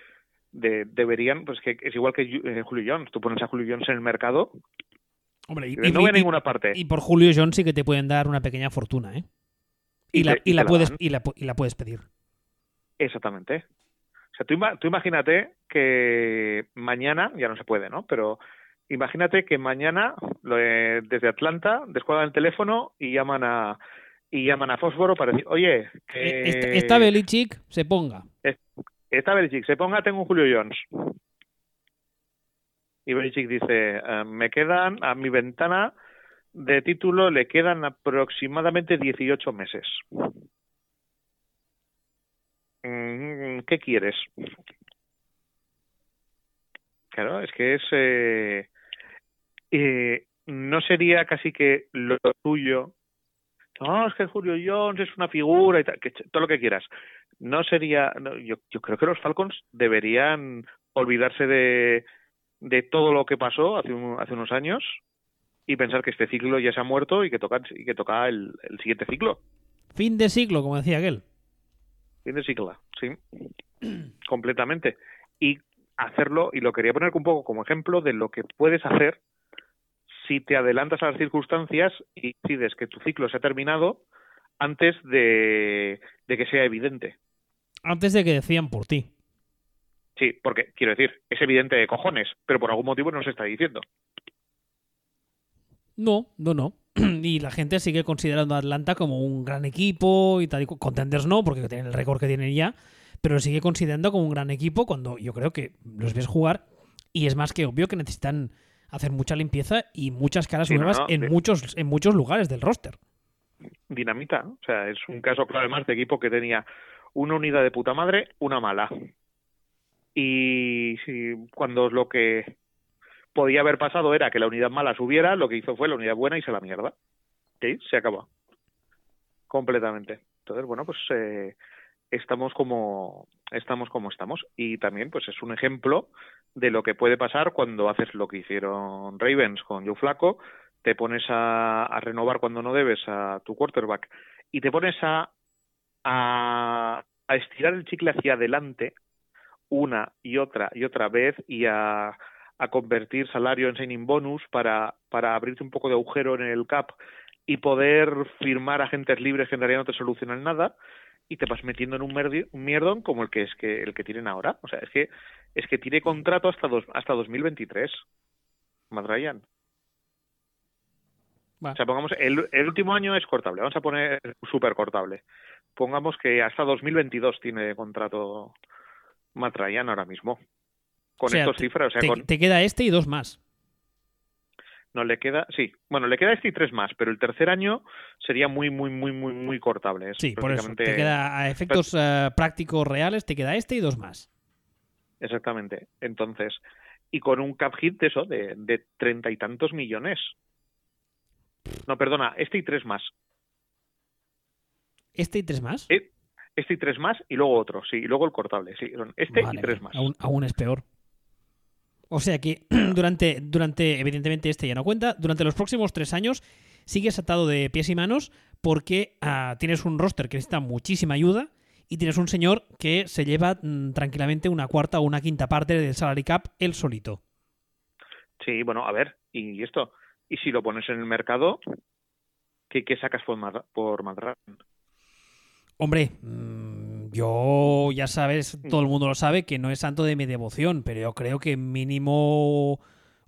de deberían, pues que es igual que eh, Julio Jones. Tú pones a Julio Jones en el mercado Hombre, y, y y- no voy a ninguna parte. y por Julio Jones sí que te pueden dar una pequeña fortuna, ¿eh? Y, Y la, te- la puedes, y, la, y la puedes pedir. Exactamente. O sea, tú, tú imagínate que mañana, ya no se puede, ¿no? Pero imagínate que mañana lo de- desde Atlanta descuelgan el teléfono y llaman a y llaman a Fósforo para decir, oye, que Eh, Esta, esta Belichick se ponga. esta Belichick se ponga, tengo un Julio Jones. Y Belichick dice, "Eh, me quedan a mi ventana de título le quedan aproximadamente 18 meses. Mm, ¿Qué quieres? Claro, es que es... eh, eh, no sería casi que lo tuyo... No, es que Julio Jones es una figura y tal, que, todo lo que quieras. No sería... no, yo, yo creo que los Falcons deberían olvidarse de, de todo lo que pasó hace, un- hace unos años y pensar que este ciclo ya se ha muerto y que toca, y que toca el, el siguiente ciclo. Fin de siglo, como decía aquel. Fin de ciclo, sí. Completamente. Y hacerlo, y lo quería poner un poco como ejemplo de lo que puedes hacer si te adelantas a las circunstancias y decides que tu ciclo se ha terminado antes de, de que sea evidente. Antes de que decían por ti. Sí, porque quiero decir, es evidente de cojones, pero por algún motivo no se está diciendo. No, no, no. *clears throat* y la gente sigue considerando a Atlanta como un gran equipo y tal. y Contenders no, porque tienen el récord que tienen ya, pero lo sigue considerando como un gran equipo cuando yo creo que los ves jugar y es más que obvio que necesitan hacer mucha limpieza y muchas caras Sí, no, nuevas no, en, de- muchos, en muchos lugares del roster. dinamita. O sea, es un caso claro además de equipo que tenía una unidad de puta madre, una mala. Y si, cuando lo que podía haber pasado era que la unidad mala subiera, lo que hizo fue la unidad buena y se la mierda. Sí, se acabó. Completamente. Entonces, bueno, pues eh, estamos como estamos como estamos y también pues es un ejemplo de lo que puede pasar cuando haces lo que hicieron Ravens con Joe Flaco, te pones a, a renovar cuando no debes a tu quarterback y te pones a, a, a estirar el chicle hacia adelante una y otra y otra vez y a, a convertir salario en signing bonus para, para abrirte un poco de agujero en el cap y poder firmar agentes libres que en realidad no te solucionan nada y te vas metiendo en un, merdi- un mierdón como el que es que el que tienen ahora. O sea, es que es que tiene contrato hasta dos, hasta 2023. Matt Ryan. Va. O sea, pongamos, el, el último año es cortable, vamos a poner súper cortable. Pongamos que hasta 2022 tiene contrato Matt Ryan ahora mismo. Con O sea, estos te- cifras, o sea, te, con, te queda este y dos más. No le queda, sí, bueno, le queda este y tres más, pero el tercer año sería muy, muy, muy, muy, muy cortable. Es Sí, por eso. Te queda a efectos eh, prácticos reales, te queda este y dos más. Exactamente. Entonces, y con un cap hit de eso, de, de treinta y tantos millones. No, perdona, este y tres más. ¿Este y tres más? Eh, Este y tres más y luego otro, sí, y luego el cortable, sí, son este y tres más. Aún, aún es peor. O sea que *clears throat* durante, durante, evidentemente este ya no cuenta, durante los próximos tres años sigues atado de pies y manos porque ah, tienes un roster que necesita muchísima ayuda y tienes un señor que se lleva mm, tranquilamente una cuarta o una quinta parte del salary cap él solito. Sí, bueno, a ver, y esto, y si lo pones en el mercado, ¿qué, qué sacas por, por? Hombre, mm, yo ya sabes, todo el mundo lo sabe que no es santo de mi devoción, pero yo creo que mínimo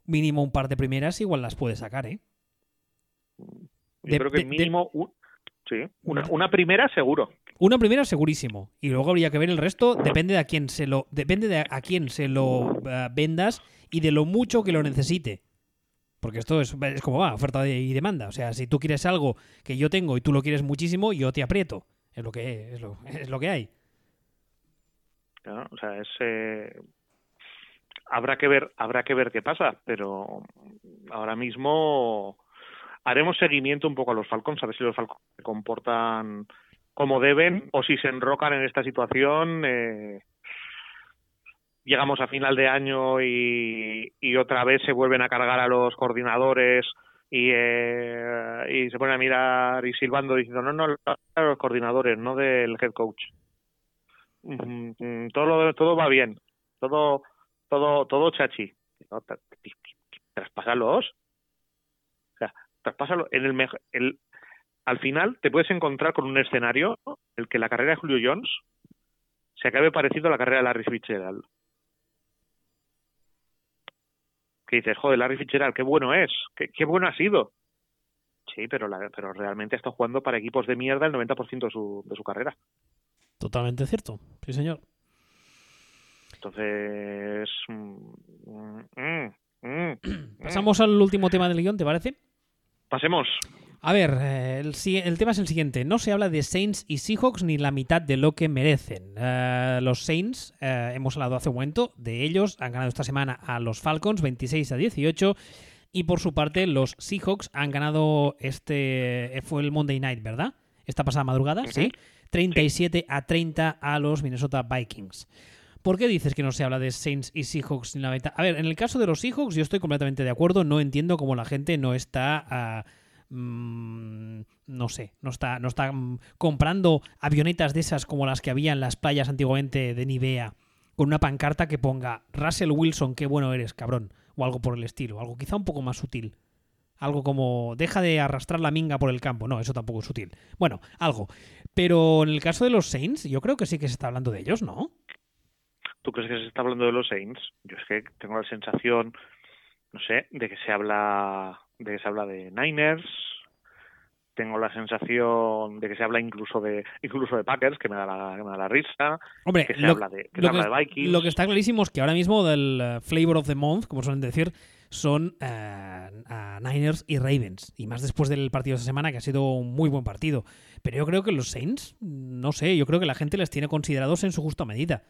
mínimo un par de primeras igual las puede sacar, ¿eh? Yo De- creo que de- de- mínimo un- sí, una, una primera seguro. Una primera segurísimo. Y luego habría que ver el resto, depende de a quién se lo, depende de a quién se lo eh, vendas y de lo mucho que lo necesite. Porque esto es, es como va, oferta y demanda. O sea, si tú quieres algo que yo tengo y tú lo quieres muchísimo, yo te aprieto. Es lo que es lo, *laughs* es lo que hay. ¿no? O sea, es eh, habrá que ver, habrá que ver qué pasa, pero ahora mismo haremos seguimiento un poco a los Falcons, a ver si los Falcons se comportan como deben o si se enrocan en esta situación. eh, llegamos a final de año y, y otra vez se vuelven a cargar a los coordinadores y, eh, y se ponen a mirar y silbando diciendo no, no, los coordinadores, no del head coach. Mm, mm, todo lo- todo va bien todo todo todo chachi. No, tra- traspásalos o sea traspásalo en el, el al final te puedes encontrar con un escenario en el que la carrera de Julio Jones se acabe parecido a la carrera de Larry Fitzgerald que dices joder Larry Fitzgerald qué bueno es qué, qué bueno ha sido sí pero la, pero realmente está jugando para equipos de mierda el 90% de su, de su carrera Totalmente cierto. Sí, señor. Entonces, mm, mm, mm. *clears throat* Pasamos al último tema del guion, ¿te parece? pasemos. A ver, el, tema es el siguiente. No se habla de Saints y Seahawks ni la mitad de lo que merecen. Eh, los Saints, eh, hemos hablado hace un momento de ellos, han ganado esta semana a los Falcons 26 a 18. Y por su parte, los Seahawks han ganado este. eh, Fue el Monday night, ¿verdad? Esta pasada madrugada, sí. 37 a 30 a los Minnesota Vikings. ¿Por qué dices que no se habla de Saints y Seahawks ni la mitad? A ver, en el caso de los Seahawks, yo estoy completamente de acuerdo. No entiendo cómo la gente no está. Mm, no sé, no está, no está mm, comprando avionetas de esas como las que había en las playas antiguamente de Nivea, con una pancarta que ponga Russell Wilson, qué bueno eres, cabrón, o algo por el estilo, algo quizá un poco más sutil. Algo como deja de arrastrar la minga por el campo. No, eso tampoco es sutil. Bueno, algo. Pero en el caso de los Saints, yo creo que sí que se está hablando de ellos, ¿no? ¿Tú crees que se está hablando de los Saints? Yo es que tengo la sensación, no sé, de que se habla de que se habla de Niners, tengo la sensación de que se habla incluso de incluso de Packers, que me da la, que me da la risa, Hombre, que se lo, habla de, que se lo habla que- de Vikings. lo que está clarísimo es que ahora mismo del eh, flavor of the month, como suelen decir, son a Niners y Ravens. Y más después del partido de esta semana, que ha sido un muy buen partido. Pero yo creo que los Saints, no sé, yo creo que la gente les tiene considerados en su justa medida.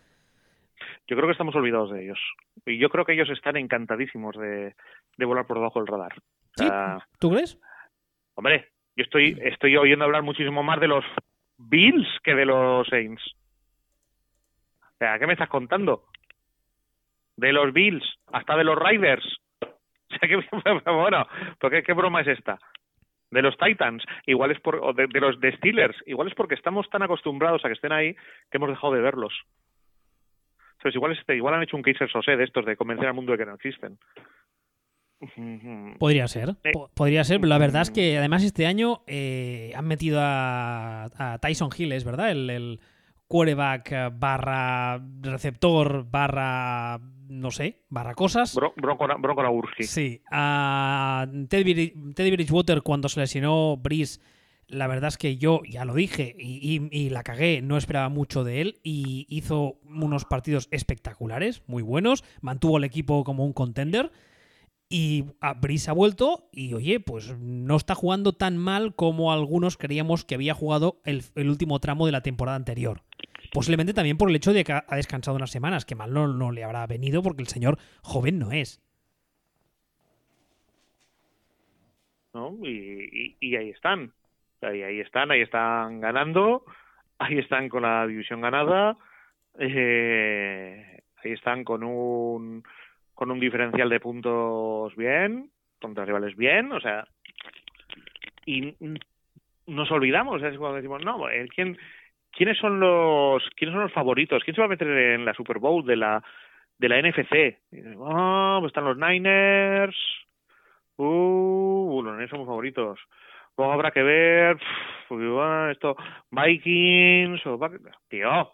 Yo creo que estamos olvidados de ellos. Y yo creo que ellos están encantadísimos de, de volar por debajo del radar. ¿Sí? sea, ¿Tú crees? Hombre, yo estoy, estoy oyendo hablar muchísimo más de los Bills que de los Saints. O sea, ¿qué me estás contando? De los Bills, hasta de los Riders. *laughs* O sea, que, *laughs* bueno, ¿pero qué, qué broma es esta? De los Titans, igual es por, o de, de los de Steelers, igual es porque estamos tan acostumbrados a que estén ahí que hemos dejado de verlos. Entonces, igual, este, igual han hecho un Kaiser Sosé de estos, de convencer al mundo de que no existen. Podría ser, po- podría ser, pero la verdad es que además este año eh, han metido a, a Tyson Hill, es verdad, el, el quarterback barra receptor barra no sé, barra cosas. Bron- Bronco, Bronco. Sí, a Teddy, Bri- Teddy Bridgewater cuando se lesionó Breeze, la verdad es que yo ya lo dije y, la cagué, no esperaba mucho de él y hizo unos partidos espectaculares, muy buenos, mantuvo el equipo como un contender y Breeze ha vuelto y oye, pues no está jugando tan mal como algunos creíamos que había jugado el, último tramo de la temporada anterior. Posiblemente también por el hecho de que ha descansado unas semanas, que mal no, le habrá venido porque el señor joven no es. ¿no? Y ahí están. Ahí, ahí están, ahí están ganando, ahí están con la división ganada, eh, ahí están con un con un diferencial de puntos bien, contra rivales bien, o sea, y nos olvidamos, es cuando decimos, no, ¿quién, ¿quiénes son los quiénes son los favoritos? ¿Quién se va a meter en la Super Bowl de la de la NFC? Y "Ah, pues están los Niners, Uh, los Niners somos favoritos. Luego habrá que ver, esto, Vikings o... Tío,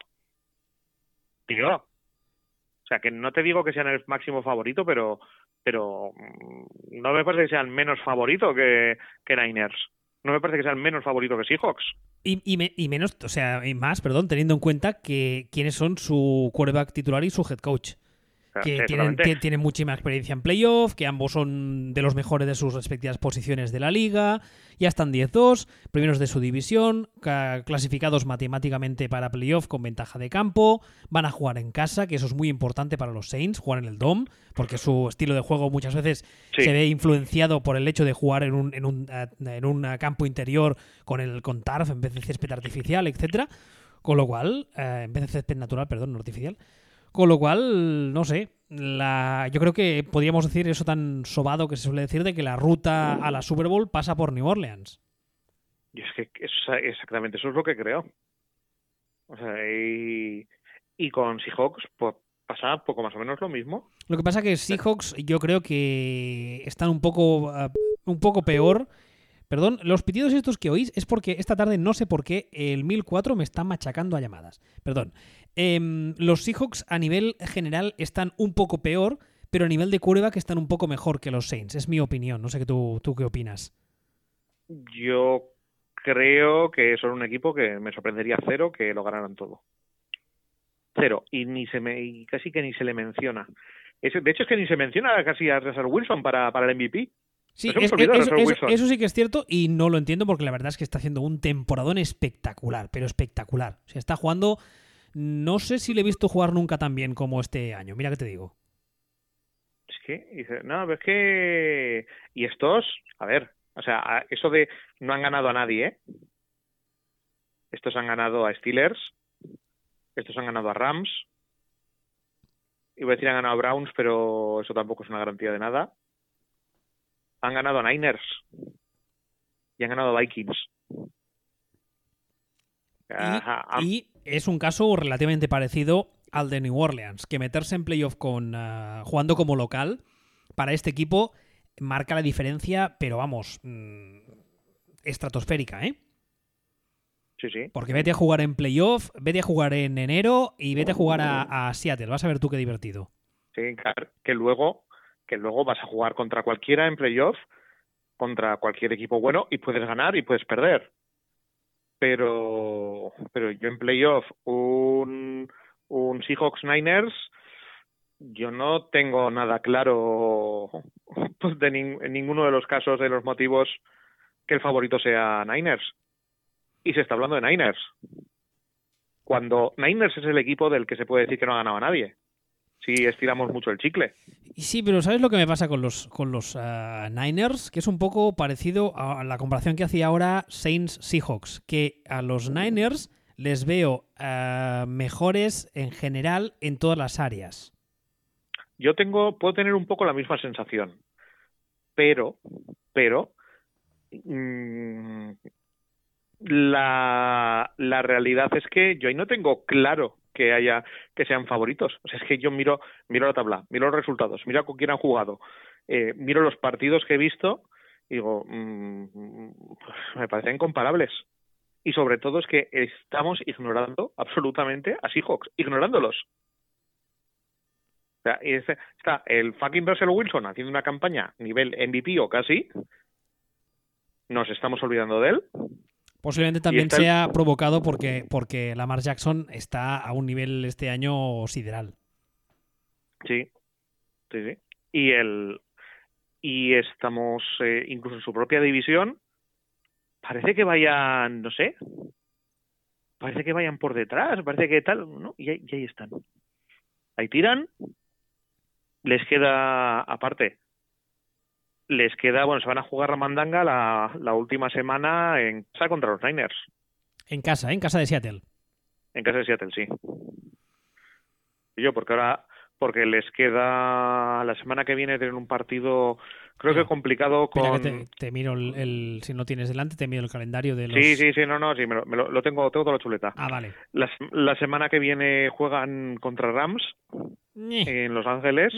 tío. O sea, que no te digo que sean el máximo favorito, pero pero mm, no me parece que sean menos favorito que, que Niners. No me parece que sean menos favorito que Seahawks. Y, y me- y menos, o sea, y más, perdón, teniendo en cuenta que quiénes son su quarterback titular y su head coach. Sea, Que tienen, totalmente. que tienen muchísima experiencia en playoff, que ambos son de los mejores de sus respectivas posiciones de la liga, ya están 10-2, primeros de su división, ca- clasificados matemáticamente para playoff con ventaja de campo, van a jugar en casa, que eso es muy importante para los Saints, jugar en el Dome, porque su estilo de juego muchas veces Sí. se ve influenciado por el hecho de jugar en un, en un, eh, en un eh, campo interior con el con turf en vez de césped artificial, etcétera. Con lo cual, eh, en vez de césped natural, perdón, no artificial. Con lo cual, no sé, la, yo creo que podríamos decir eso tan sobado que se suele decir de que la ruta a la Super Bowl pasa por New Orleans. Y es que eso, exactamente eso es lo que creo. O sea, y, y con Seahawks pues, pasa poco más o menos lo mismo. Lo que pasa que Seahawks yo creo que están un poco, ah, un poco peor. Perdón, los pitidos estos que oís es porque esta tarde no sé por qué el 1004 me está machacando a llamadas. Perdón. Em, los Seahawks a nivel general están un poco peor, pero a nivel de quarterback están un poco mejor que los Saints. Es mi opinión. No sé qué tú, tú qué opinas. Yo creo que son un equipo que me sorprendería cero que lo ganaran todo. Cero. Y ni se me, casi que ni se le menciona. De hecho, es que ni se menciona casi a Russell Wilson para, para el MVP. Sí, es- eso, eso- sí que es cierto y no lo entiendo porque la verdad es que está haciendo un temporadón espectacular, pero espectacular. O sea, está jugando. No sé si le he visto jugar nunca tan bien como este año. Mira que te digo. Es que, dice, no, pero es que. Y estos, a ver, o sea, eso de no han ganado a nadie, ¿eh? Estos han ganado a Steelers, estos han ganado a Rams, iba a decir han ganado a Browns, pero eso tampoco es una garantía de nada. Han ganado a Niners y han ganado a Vikings. Ajá, Y es un caso relativamente parecido al de New Orleans, que meterse en playoff con ah, jugando como local para este equipo marca la diferencia, pero vamos, mm, estratosférica, ¿eh? Sí, sí. Porque vete a jugar en playoff, vete a jugar en enero y vete a jugar a, a Seattle. Vas a ver tú qué divertido. Sí, claro, que luego, que luego vas a jugar contra cualquiera en playoff contra cualquier equipo bueno y puedes ganar y puedes perder. Pero, pero yo en playoff, un, Seahawks Niners, yo no tengo nada claro pues, de en ninguno de los casos de los motivos que el favorito sea Niners. Y se está hablando de Niners. Cuando Niners es el equipo del que se puede decir que no ha ganado a nadie si estiramos mucho el chicle. Sí, pero ¿sabes lo que me pasa con los, con los uh, Niners? Que es un poco parecido a la comparación que hacía ahora Saints Seahawks, que a los Niners les veo uh, mejores en general en todas las áreas. Yo tengo, puedo tener un poco la misma sensación, pero, pero, mmm, la, la realidad es que yo ahí no tengo claro que haya que sean favoritos. O sea, es que yo miro miro la tabla, miro los resultados, miro con quién han jugado, eh, miro los partidos que he visto y digo, mmm, me parecen incomparables. Y sobre todo es que estamos ignorando absolutamente a Seahawks, ignorándolos. O sea, está el fucking Russell Wilson haciendo una campaña nivel MVP o casi. Nos estamos olvidando de él. Posiblemente también sea provocado porque, porque Lamar Jackson está a un nivel este año sideral. Sí, sí, sí. Y el y estamos eh, incluso en su propia división. Parece que vayan, no sé, parece que vayan por detrás, parece que tal, ¿no? Y ahí, y ahí están. Ahí tiran. Les queda, aparte, les queda, bueno, se van a jugar la mandanga la, la última semana en casa contra los Niners. En casa, ¿eh? en casa de Seattle. En casa de Seattle, sí. Y yo, porque ahora, porque les queda la semana que viene tener un partido, creo que complicado con. Que te, te, miro el, el, si no tienes delante, te miro el calendario de los. Sí, sí, sí, no, no, sí, me lo, me lo, lo tengo, tengo toda la chuleta. Ah, vale. La, la semana que viene juegan contra Rams. En Los Ángeles,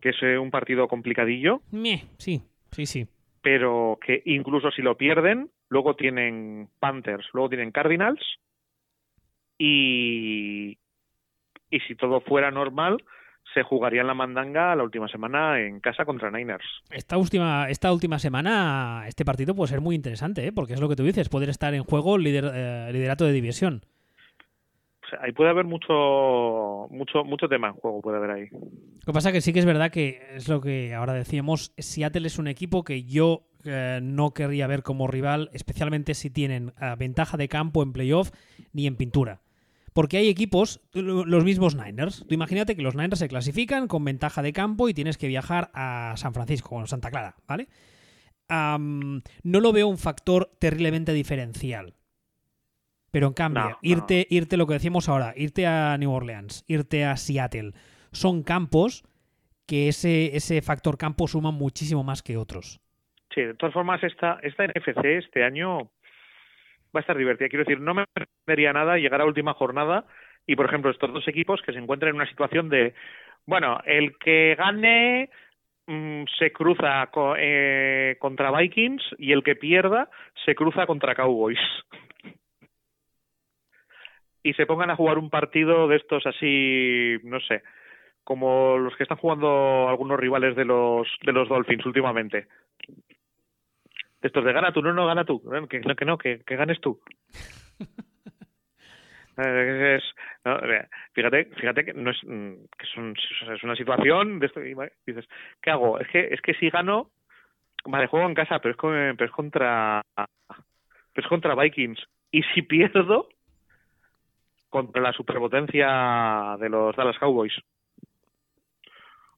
que es eh, un partido complicadillo. Ñe. Sí, sí, sí. Pero que incluso si lo pierden, luego tienen Panthers, luego tienen Cardinals. Y, y si todo fuera normal, se jugaría en la mandanga la última semana en casa contra Niners. Esta última, esta última semana, este partido puede ser muy interesante, ¿eh? porque es lo que tú dices, poder estar en juego lider, eh, liderato de división. Ahí puede haber mucho, mucho, mucho tema en juego, puede haber ahí. Lo que pasa que sí que es verdad que es lo que ahora decíamos, Seattle es un equipo que yo eh, no querría ver como rival, especialmente si tienen uh, ventaja de campo en playoff ni en pintura. Porque hay equipos, los mismos Niners. Tú imagínate que los Niners se clasifican con ventaja de campo y tienes que viajar a San Francisco o Santa Clara, ¿vale? No lo veo un factor terriblemente diferencial. Pero en cambio, No, no. irte, irte, lo que decíamos ahora, irte a New Orleans, irte a Seattle, son campos que ese, ese factor campo suma muchísimo más que otros. Sí, de todas formas, esta, esta NFC este año va a estar divertida. Quiero decir, no me perdería nada llegar a última jornada y, por ejemplo, estos dos equipos que se encuentran en una situación de, bueno, el que gane mmm, se cruza co eh, contra Vikings y el que pierda se cruza contra Cowboys. Y se pongan a jugar un partido de estos así, no sé, como los que están jugando algunos rivales de los de los Dolphins últimamente. Estos de gana tú, no, no, gana tú, que, que no, que, que ganes tú. *laughs* es, no, fíjate, fíjate que no es que son, es una situación de esto y dices, ¿qué hago? Es que es que si gano, vale, juego en casa, pero es, con, pero es contra pero es contra Vikings y si pierdo contra la superpotencia de los Dallas Cowboys.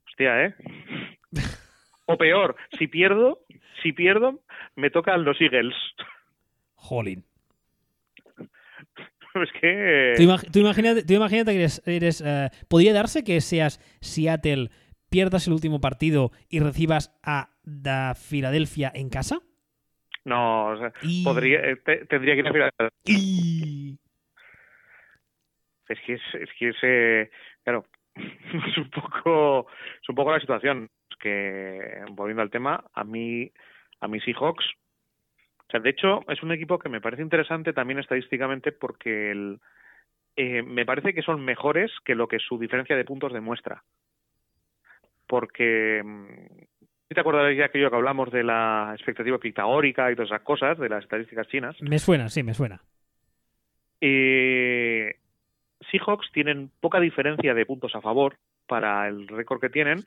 Hostia, ¿eh? *laughs* O peor, si pierdo, si pierdo, me tocan los Eagles. Jolín. *laughs* es que... Tú, imag tú, imagínate, tú imagínate que eres... eres uh, ¿Podría darse que seas Seattle, pierdas el último partido y recibas a da Filadelfia en casa? No, o sea, y... podría, eh, te, tendría que ir a Filadelfia. Y... Es que es, es que es, eh, claro, *laughs* es un poco, es un poco la situación que volviendo al tema, a mí, a mis Seahawks, o sea, de hecho, es un equipo que me parece interesante también estadísticamente porque el, eh, me parece que son mejores que lo que su diferencia de puntos demuestra. Porque te acuerdas de aquello que hablamos de la expectativa pitagórica y todas esas cosas, de las estadísticas chinas. Me suena, sí, me suena. Eh, Seahawks tienen poca diferencia de puntos a favor para el récord que tienen,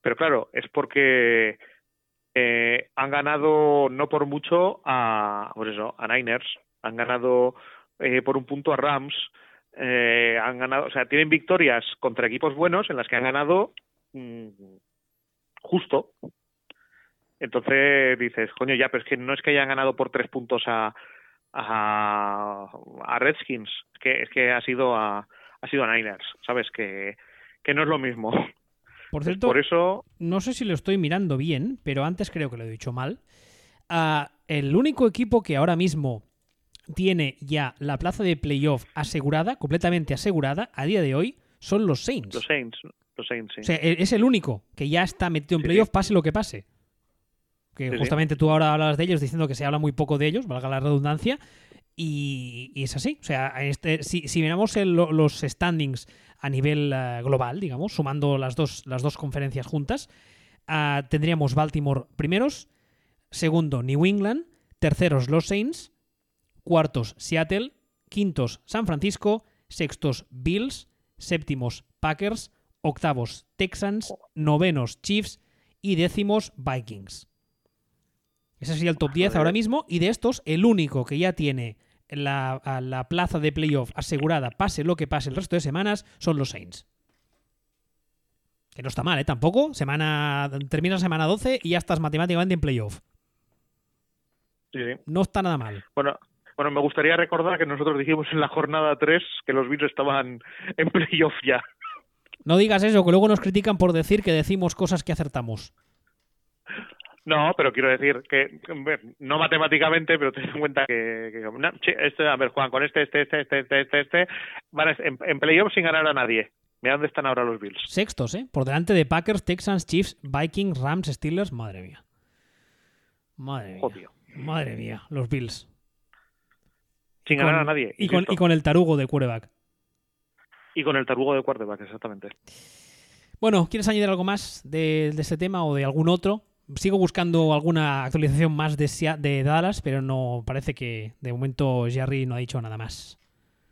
pero claro, es porque eh, han ganado no por mucho a, por eso, a Niners, han ganado eh, por un punto a Rams, eh, han ganado, o sea, tienen victorias contra equipos buenos en las que han ganado mm, justo. Entonces dices, coño, ya, pero es que no es que hayan ganado por tres puntos a, a, a Redskins, es que, es que ha sido a, ha sido a Niners, ¿sabes? Que, que no es lo mismo. Por cierto, Por eso, no sé si lo estoy mirando bien, pero antes creo que lo he dicho mal. Ah, el único equipo que ahora mismo tiene ya la plaza de playoff asegurada, completamente asegurada, a día de hoy, son los Saints. los Saints, los Saints, sí. O sea, e- es el único que ya está metido en Sí, playoff, sí. pase lo que pase. Que Sí, sí. justamente tú ahora hablas de ellos diciendo que se habla muy poco de ellos, valga la redundancia, y, y es así. O sea, este, si, si miramos el- los standings a nivel eh, global, digamos, sumando las dos, las dos conferencias juntas, ah, tendríamos Baltimore primeros, segundo New England, terceros los Saints, cuartos Seattle, quintos San Francisco, sextos Bills, séptimos Packers, octavos Texans, novenos Chiefs y décimos Vikings. Ese sería el top 10 ahora mismo y de estos el único que ya tiene la, plaza de playoff asegurada, pase lo que pase el resto de semanas, son los Saints. Que no está mal, ¿eh? Tampoco. Semana, termina semana 12 y ya estás matemáticamente en playoff. Sí, sí. No está nada mal. Bueno, bueno, me gustaría recordar que nosotros dijimos en la jornada 3 que los Bills estaban en playoff ya. No digas eso, que luego nos critican por decir que decimos cosas que acertamos. No, pero quiero decir que, no matemáticamente, pero ten en cuenta que, que- no, che, este, a ver, Juan, con este, este, este, este, este, este, este, van a- en, en playoff sin ganar a nadie. Mira dónde están ahora los Bills. Sextos, ¿eh? Por delante de Packers, Texans, Chiefs, Vikings, Rams, Steelers. Madre mía. Madre mía. Joder. Madre mía, los Bills. Sin Con- ganar a nadie. Y con, insisto. y con el tarugo de quarterback. Y con el tarugo de quarterback, exactamente. Bueno, ¿quieres añadir algo más de, de este tema o de algún otro? Sigo buscando alguna actualización más de, Dallas, pero no parece que de momento Jerry no ha dicho nada más.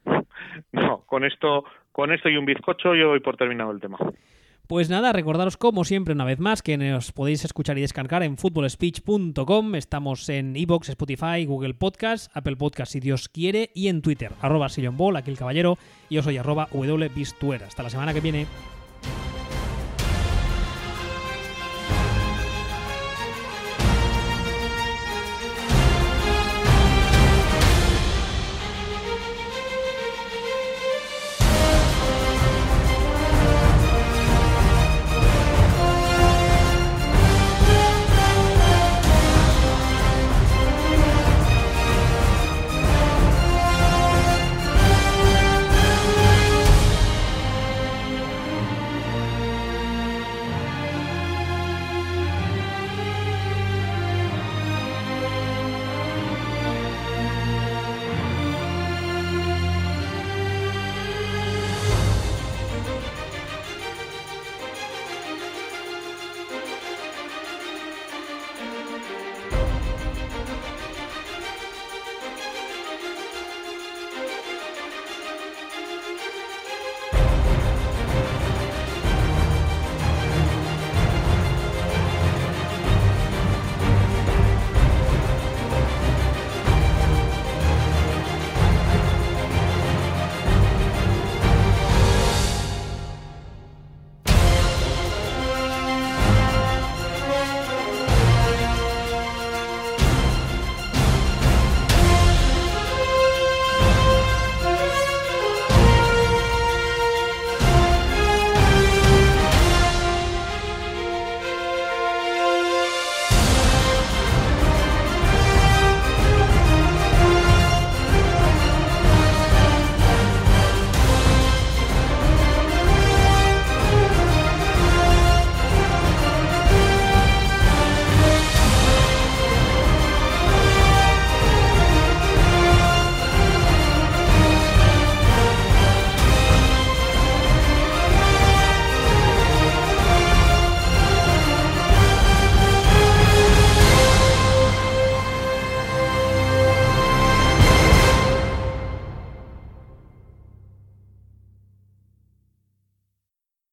*laughs* No, con esto, con esto y un bizcocho yo doy por terminado el tema. Pues nada, recordaros como siempre una vez más que nos podéis escuchar y descargar en footballspeech.com. Estamos en iBox, Spotify, Google Podcast, Apple Podcast si Dios quiere y en Twitter, arroba Sillon Ball, aquí el caballero, y yo soy arroba wbistuer. Hasta la semana que viene.